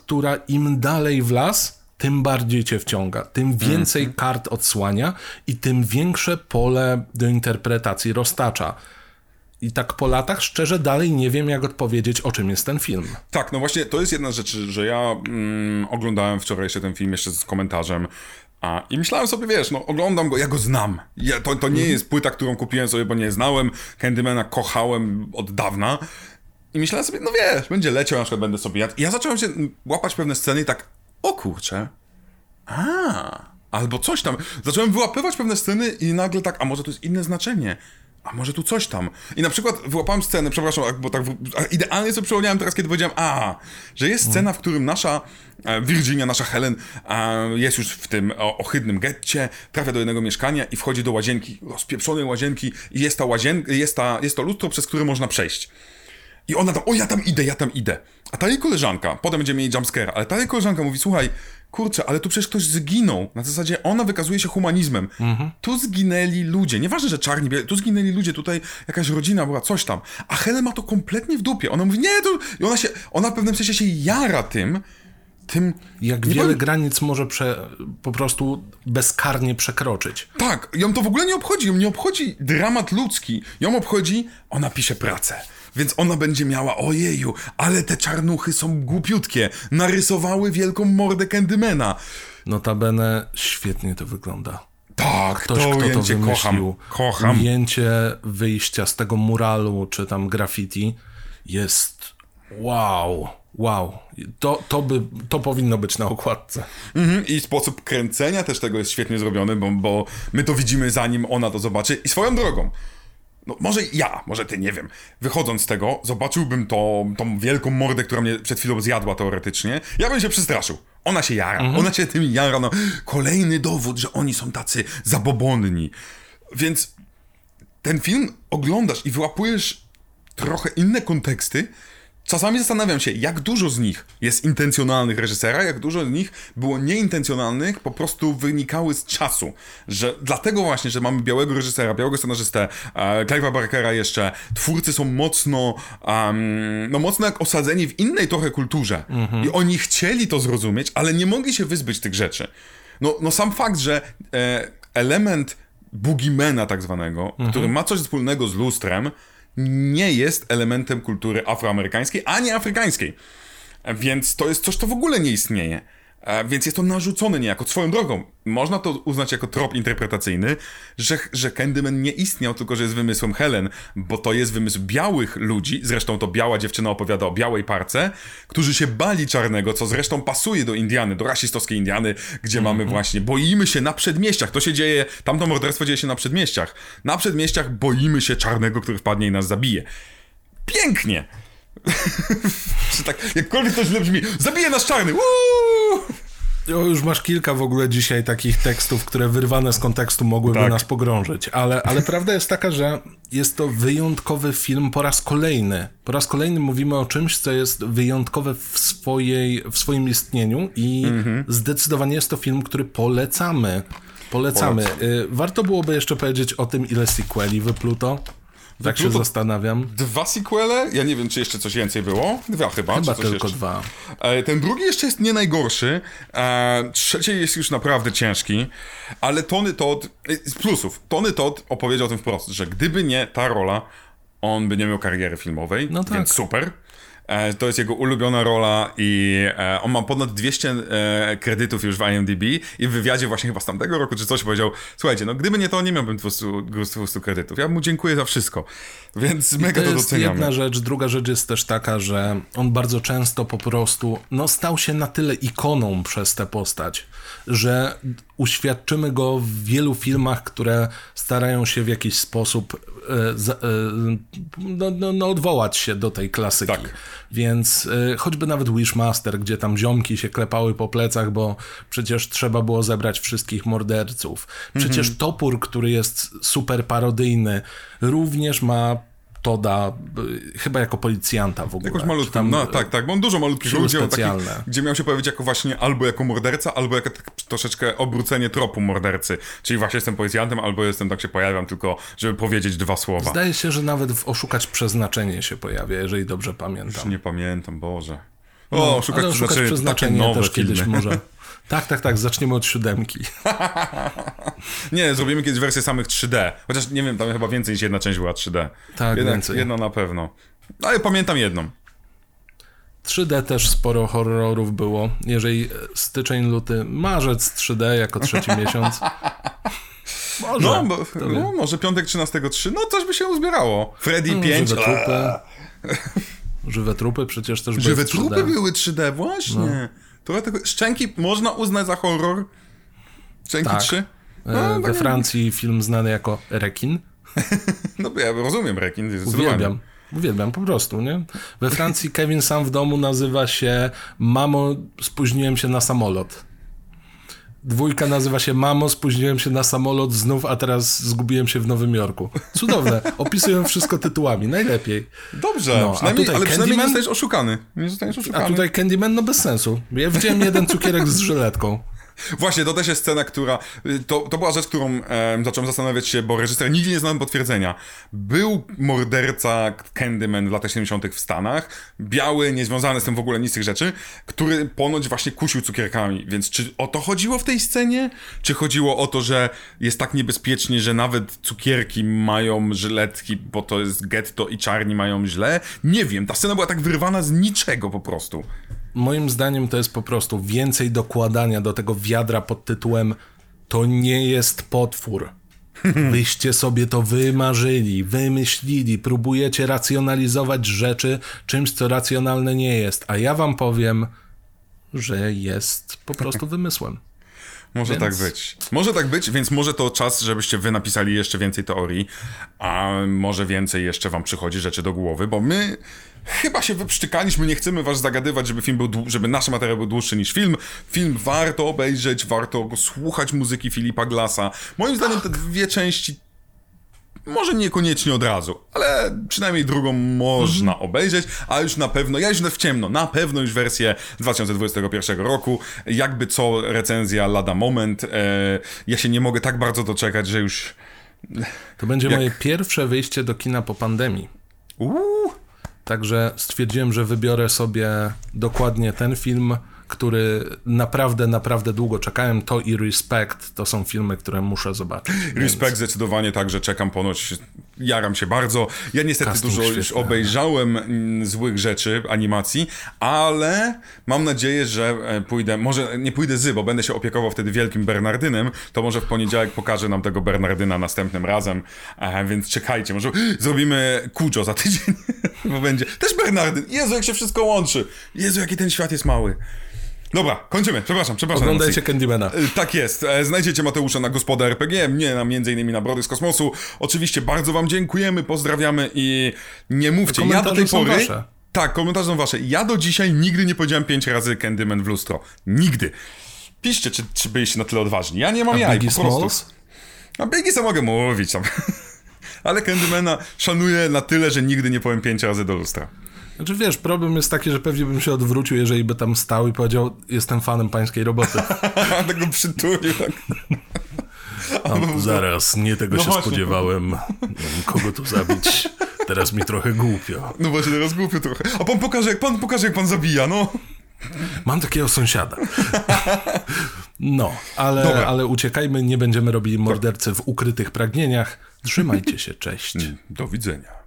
która im dalej w las, tym bardziej cię wciąga, tym więcej Mhm. kart odsłania i tym większe pole do interpretacji roztacza. I tak po latach szczerze dalej nie wiem, jak odpowiedzieć, o czym jest ten film. Tak, no właśnie to jest jedna z rzeczy, że ja mm, oglądałem wczoraj jeszcze ten film jeszcze z komentarzem a, i myślałem sobie, wiesz, no oglądam go, ja go znam. Ja, to, to nie jest płyta, którą kupiłem sobie, bo nie znałem. Candymana kochałem od dawna. I myślałem sobie, no wiesz, będzie leciał, na przykład będę sobie jadł. I ja zacząłem się łapać pewne sceny i tak, o kurczę, a, albo coś tam. Zacząłem wyłapywać pewne sceny i nagle tak, a może to jest inne znaczenie. a może tu coś tam. I na przykład wyłapałem scenę, przepraszam, bo tak idealnie sobie przypomniałem teraz, kiedy powiedziałem, a, że jest scena, w którym nasza e, Virginia, nasza Helen e, jest już w tym ohydnym getcie, trafia do jednego mieszkania i wchodzi do łazienki, rozpieprzonej łazienki i jest, ta łazienka, jest, ta, jest to lustro, przez które można przejść. I ona tam, o ja tam idę, ja tam idę. A ta jej koleżanka, potem będzie mieli jumpscare, ale ta jej koleżanka mówi, słuchaj, kurczę, ale tu przecież ktoś zginął. Na zasadzie ona wykazuje się humanizmem. Mhm. Tu zginęli ludzie. Nieważne, że czarni, tu zginęli ludzie, tutaj jakaś rodzina była, coś tam. A Helen ma to kompletnie w dupie. Ona mówi, nie, to... I ona się, ona w pewnym sensie się jara tym, tym... Jak wiele powiem... granic może prze, po prostu bezkarnie przekroczyć. Tak, ją to w ogóle nie obchodzi. Ją nie obchodzi dramat ludzki. Ją obchodzi, ona pisze pracę. Więc ona będzie miała, ojeju, ale te czarnuchy są głupiutkie. Narysowały wielką mordę Candymana. Notabene świetnie to wygląda. Tak, Ktoś, to kto to wymyślił. Kocham, kocham. Ujęcie wyjścia z tego muralu, czy tam graffiti jest wow. Wow, to, to, by, to powinno być na okładce. Mhm, I sposób kręcenia też tego jest świetnie zrobiony, bo, bo my to widzimy zanim ona to zobaczy. I swoją drogą, no może ja, może ty, nie wiem, wychodząc z tego, zobaczyłbym to, tą wielką mordę, która mnie przed chwilą zjadła teoretycznie, ja bym się przestraszył. Ona się jara, mhm. ona się tym jara, no. Kolejny dowód, że oni są tacy zabobonni. Więc ten film oglądasz i wyłapujesz trochę inne konteksty, Czasami zastanawiam się, jak dużo z nich jest intencjonalnych reżysera, jak dużo z nich było nieintencjonalnych, po prostu wynikały z czasu. Że dlatego właśnie, że mamy białego reżysera, białego scenarzystę, e, Clive'a Barkera jeszcze, twórcy są mocno, um, no mocno jak osadzeni w innej trochę kulturze. Mhm. I oni chcieli to zrozumieć, ale nie mogli się wyzbyć tych rzeczy. No, no sam fakt, że e, element Boogiemana tak zwanego, mhm. który ma coś wspólnego z lustrem, nie jest elementem kultury afroamerykańskiej ani afrykańskiej. Więc to jest coś, co w ogóle nie istnieje. E, więc jest to narzucone niejako. Swoją drogą, można to uznać jako trop interpretacyjny, że, że Candyman nie istniał, tylko że jest wymysłem Helen, bo to jest wymysł białych ludzi, zresztą to biała dziewczyna opowiada o białej parce, którzy się bali czarnego, co zresztą pasuje do Indiany, do rasistowskiej Indiany, gdzie mm -hmm. mamy mhm. właśnie, boimy się na przedmieściach, to się dzieje, tamto morderstwo dzieje się na przedmieściach. Na przedmieściach boimy się czarnego, który wpadnie i nas zabije. Pięknie! Czy tak, jakkolwiek to źle brzmi, zabije nas czarny! O, już masz kilka w ogóle dzisiaj takich tekstów, które wyrwane z kontekstu mogłyby tak. nas pogrążyć, ale, ale prawda jest taka, że jest to wyjątkowy film po raz kolejny. Po raz kolejny mówimy o czymś, co jest wyjątkowe w, swojej, w swoim istnieniu i mhm. zdecydowanie jest to film, który polecamy. Polecamy. Polecam. Y, warto byłoby jeszcze powiedzieć o tym, ile sequeli wypluto. Tak się zastanawiam. Dwa sequele? Ja nie wiem, czy jeszcze coś więcej było. Dwa chyba. Chyba tylko jeszcze. dwa. E, ten drugi jeszcze jest nie najgorszy. E, trzeci jest już naprawdę ciężki. Ale Tony Todd, e, z plusów, Tony Todd opowiedział o tym wprost, że gdyby nie ta rola, on by nie miał kariery filmowej, no tak. więc super. E, to jest jego ulubiona rola i e, on ma ponad 200 e, kredytów już w IMDb i w wywiadzie właśnie chyba z tamtego roku czy coś powiedział, słuchajcie, no gdyby nie to, nie miałbym 200, 200 kredytów. Ja mu dziękuję za wszystko, więc I mega to, to doceniamy. jedna rzecz. Druga rzecz jest też taka, że on bardzo często po prostu no, stał się na tyle ikoną przez tę postać, że uświadczymy go w wielu filmach, które starają się w jakiś sposób no, no, no, odwołać się do tej klasyki. Tak. Więc e, choćby nawet Wishmaster, gdzie tam ziomki się klepały po plecach, bo przecież trzeba było zebrać wszystkich morderców. Przecież mhm. Topór, który jest super parodyjny, również ma Toda, chyba jako policjanta w ogóle. Jakoś malutką, tam, no tak, tak, bo on dużo malutkich ludzi, takich, gdzie miał się pojawić jako właśnie albo jako morderca, albo jako tak troszeczkę obrócenie tropu mordercy. Czyli właśnie jestem policjantem, albo jestem, tak się pojawiam tylko, żeby powiedzieć dwa słowa. Zdaje się, że nawet w Oszukać Przeznaczenie się pojawia, jeżeli dobrze pamiętam. Już nie pamiętam, Boże. O, no, Szukać Przeznaczenie, przeznaczenie też kiedyś może. Tak, tak, tak, zaczniemy od siódemki. nie, zrobimy kiedyś wersję samych 3D. Chociaż nie wiem, tam chyba więcej niż jedna część była 3D. Tak, jedna, więcej. Jedna na pewno. Ale pamiętam jedną. 3D też sporo horrorów było. Jeżeli styczeń, luty, marzec 3D jako trzeci miesiąc. Może. No, bo, no, może piątek 13 3, no coś by się uzbierało. Freddy no, 5. Żywe trupy. Żywe trupy przecież też były Żywe trupy były 3D, właśnie. No. Trochę tego... Szczęki można uznać za horror? Szczęki tak. 3? No, e, We tak... Francji film znany jako Rekin. No ja rozumiem rekin. Uwielbiam. Uwielbiam po prostu, nie? We Francji Kevin sam w domu nazywa się Mamo, spóźniłem się na samolot. Dwójka nazywa się Mamo, spóźniłem się na samolot znów, a teraz zgubiłem się w Nowym Jorku. Cudowne. Opisują wszystko tytułami. Najlepiej. Dobrze, No, przynajmniej, ale przynajmniej nie Candyman? zostajesz oszukany. Nie zostaniesz oszukany. A tutaj Candyman, no bez sensu. Ja widziałem jeden cukierek z żyletką. Właśnie, to też jest scena, która... y, To, to była rzecz, którą e, zacząłem zastanawiać się, bo reżyser nigdzie nie znałem potwierdzenia. Był morderca Candyman w latach 70 w Stanach, biały, niezwiązany z tym w ogóle nic z tych rzeczy, który ponoć właśnie kusił cukierkami. Więc czy o to chodziło w tej scenie? Czy chodziło o to, że jest tak niebezpiecznie, że nawet cukierki mają żyletki, bo to jest getto i czarni mają źle? Nie wiem, ta scena była tak wyrwana z niczego po prostu. Moim zdaniem to jest po prostu więcej dokładania do tego wiadra pod tytułem To nie jest potwór. Wyście sobie to wymarzyli, wymyślili, próbujecie racjonalizować rzeczy czymś, co racjonalne nie jest. A ja wam powiem, że jest po prostu wymysłem. Może Więc- tak być. Może tak być, więc może to czas, żebyście wy napisali jeszcze więcej teorii, a może więcej jeszcze wam przychodzi rzeczy do głowy, bo my chyba się wyprztykaliśmy, nie chcemy was zagadywać, żeby film był, żeby nasz materiał był dłuższy niż film. Film warto obejrzeć, warto słuchać muzyki Filipa Glassa. Moim zdaniem te dwie części może niekoniecznie od razu, ale przynajmniej drugą można obejrzeć, a już na pewno, ja już w ciemno, na pewno już wersję z 2021 roku, jakby co recenzja lada moment, e, ja się nie mogę tak bardzo doczekać, że już... To będzie Jak- moje pierwsze wyjście do kina po pandemii. Uuu, Także stwierdziłem, że wybiorę sobie dokładnie ten film, który naprawdę, naprawdę długo czekałem. To i Respect to są filmy, które muszę zobaczyć. Więc Respekt zdecydowanie także czekam ponoć, jaram się bardzo. Ja niestety Casting dużo już świetny. obejrzałem mm, złych rzeczy, animacji, ale mam nadzieję, że e, pójdę, może nie pójdę zy, bo będę się opiekował wtedy wielkim Bernardynem, to może w poniedziałek pokażę nam tego Bernardyna następnym razem, e, więc czekajcie, może zrobimy Kujo za tydzień, bo będzie też Bernardyn. Jezu, jak się wszystko łączy. Jezu, jaki ten świat jest mały. Dobra, kończymy. Przepraszam, przepraszam. Oglądajcie. Candymana. Y, Tak jest. E, Znajdziecie Mateusza na Gospoda RPG, mnie na między innymi na Brody z Kosmosu. Oczywiście bardzo wam dziękujemy, pozdrawiamy i nie mówcie, ja do tej pory... wasze. Tak, komentarze są wasze. Ja do dzisiaj nigdy nie powiedziałem pięć razy Candyman w lustro. Nigdy. Piszcie, czy, czy byliście na tyle odważni. Ja nie mam jaj, Biggie po prostu. Smalls? A Biggie sam mogę mówić tam. Ale Candymana szanuję na tyle, że nigdy nie powiem pięć razy do lustra. Znaczy wiesz, problem jest taki, że pewnie bym się odwrócił, jeżeli by tam stał i powiedział, jestem fanem pańskiej roboty. Tego przytulił tak. A, zaraz, nie tego No się właśnie. spodziewałem. Nie wiem, Kogo tu zabić? Teraz mi trochę głupio. No właśnie, teraz głupio trochę. A pan pokaże, jak pan pokaże, jak pan zabija, no. Mam takiego sąsiada. No, ale, Dobra. ale uciekajmy, nie będziemy robili mordercy w ukrytych pragnieniach. Trzymajcie się, cześć. Do widzenia.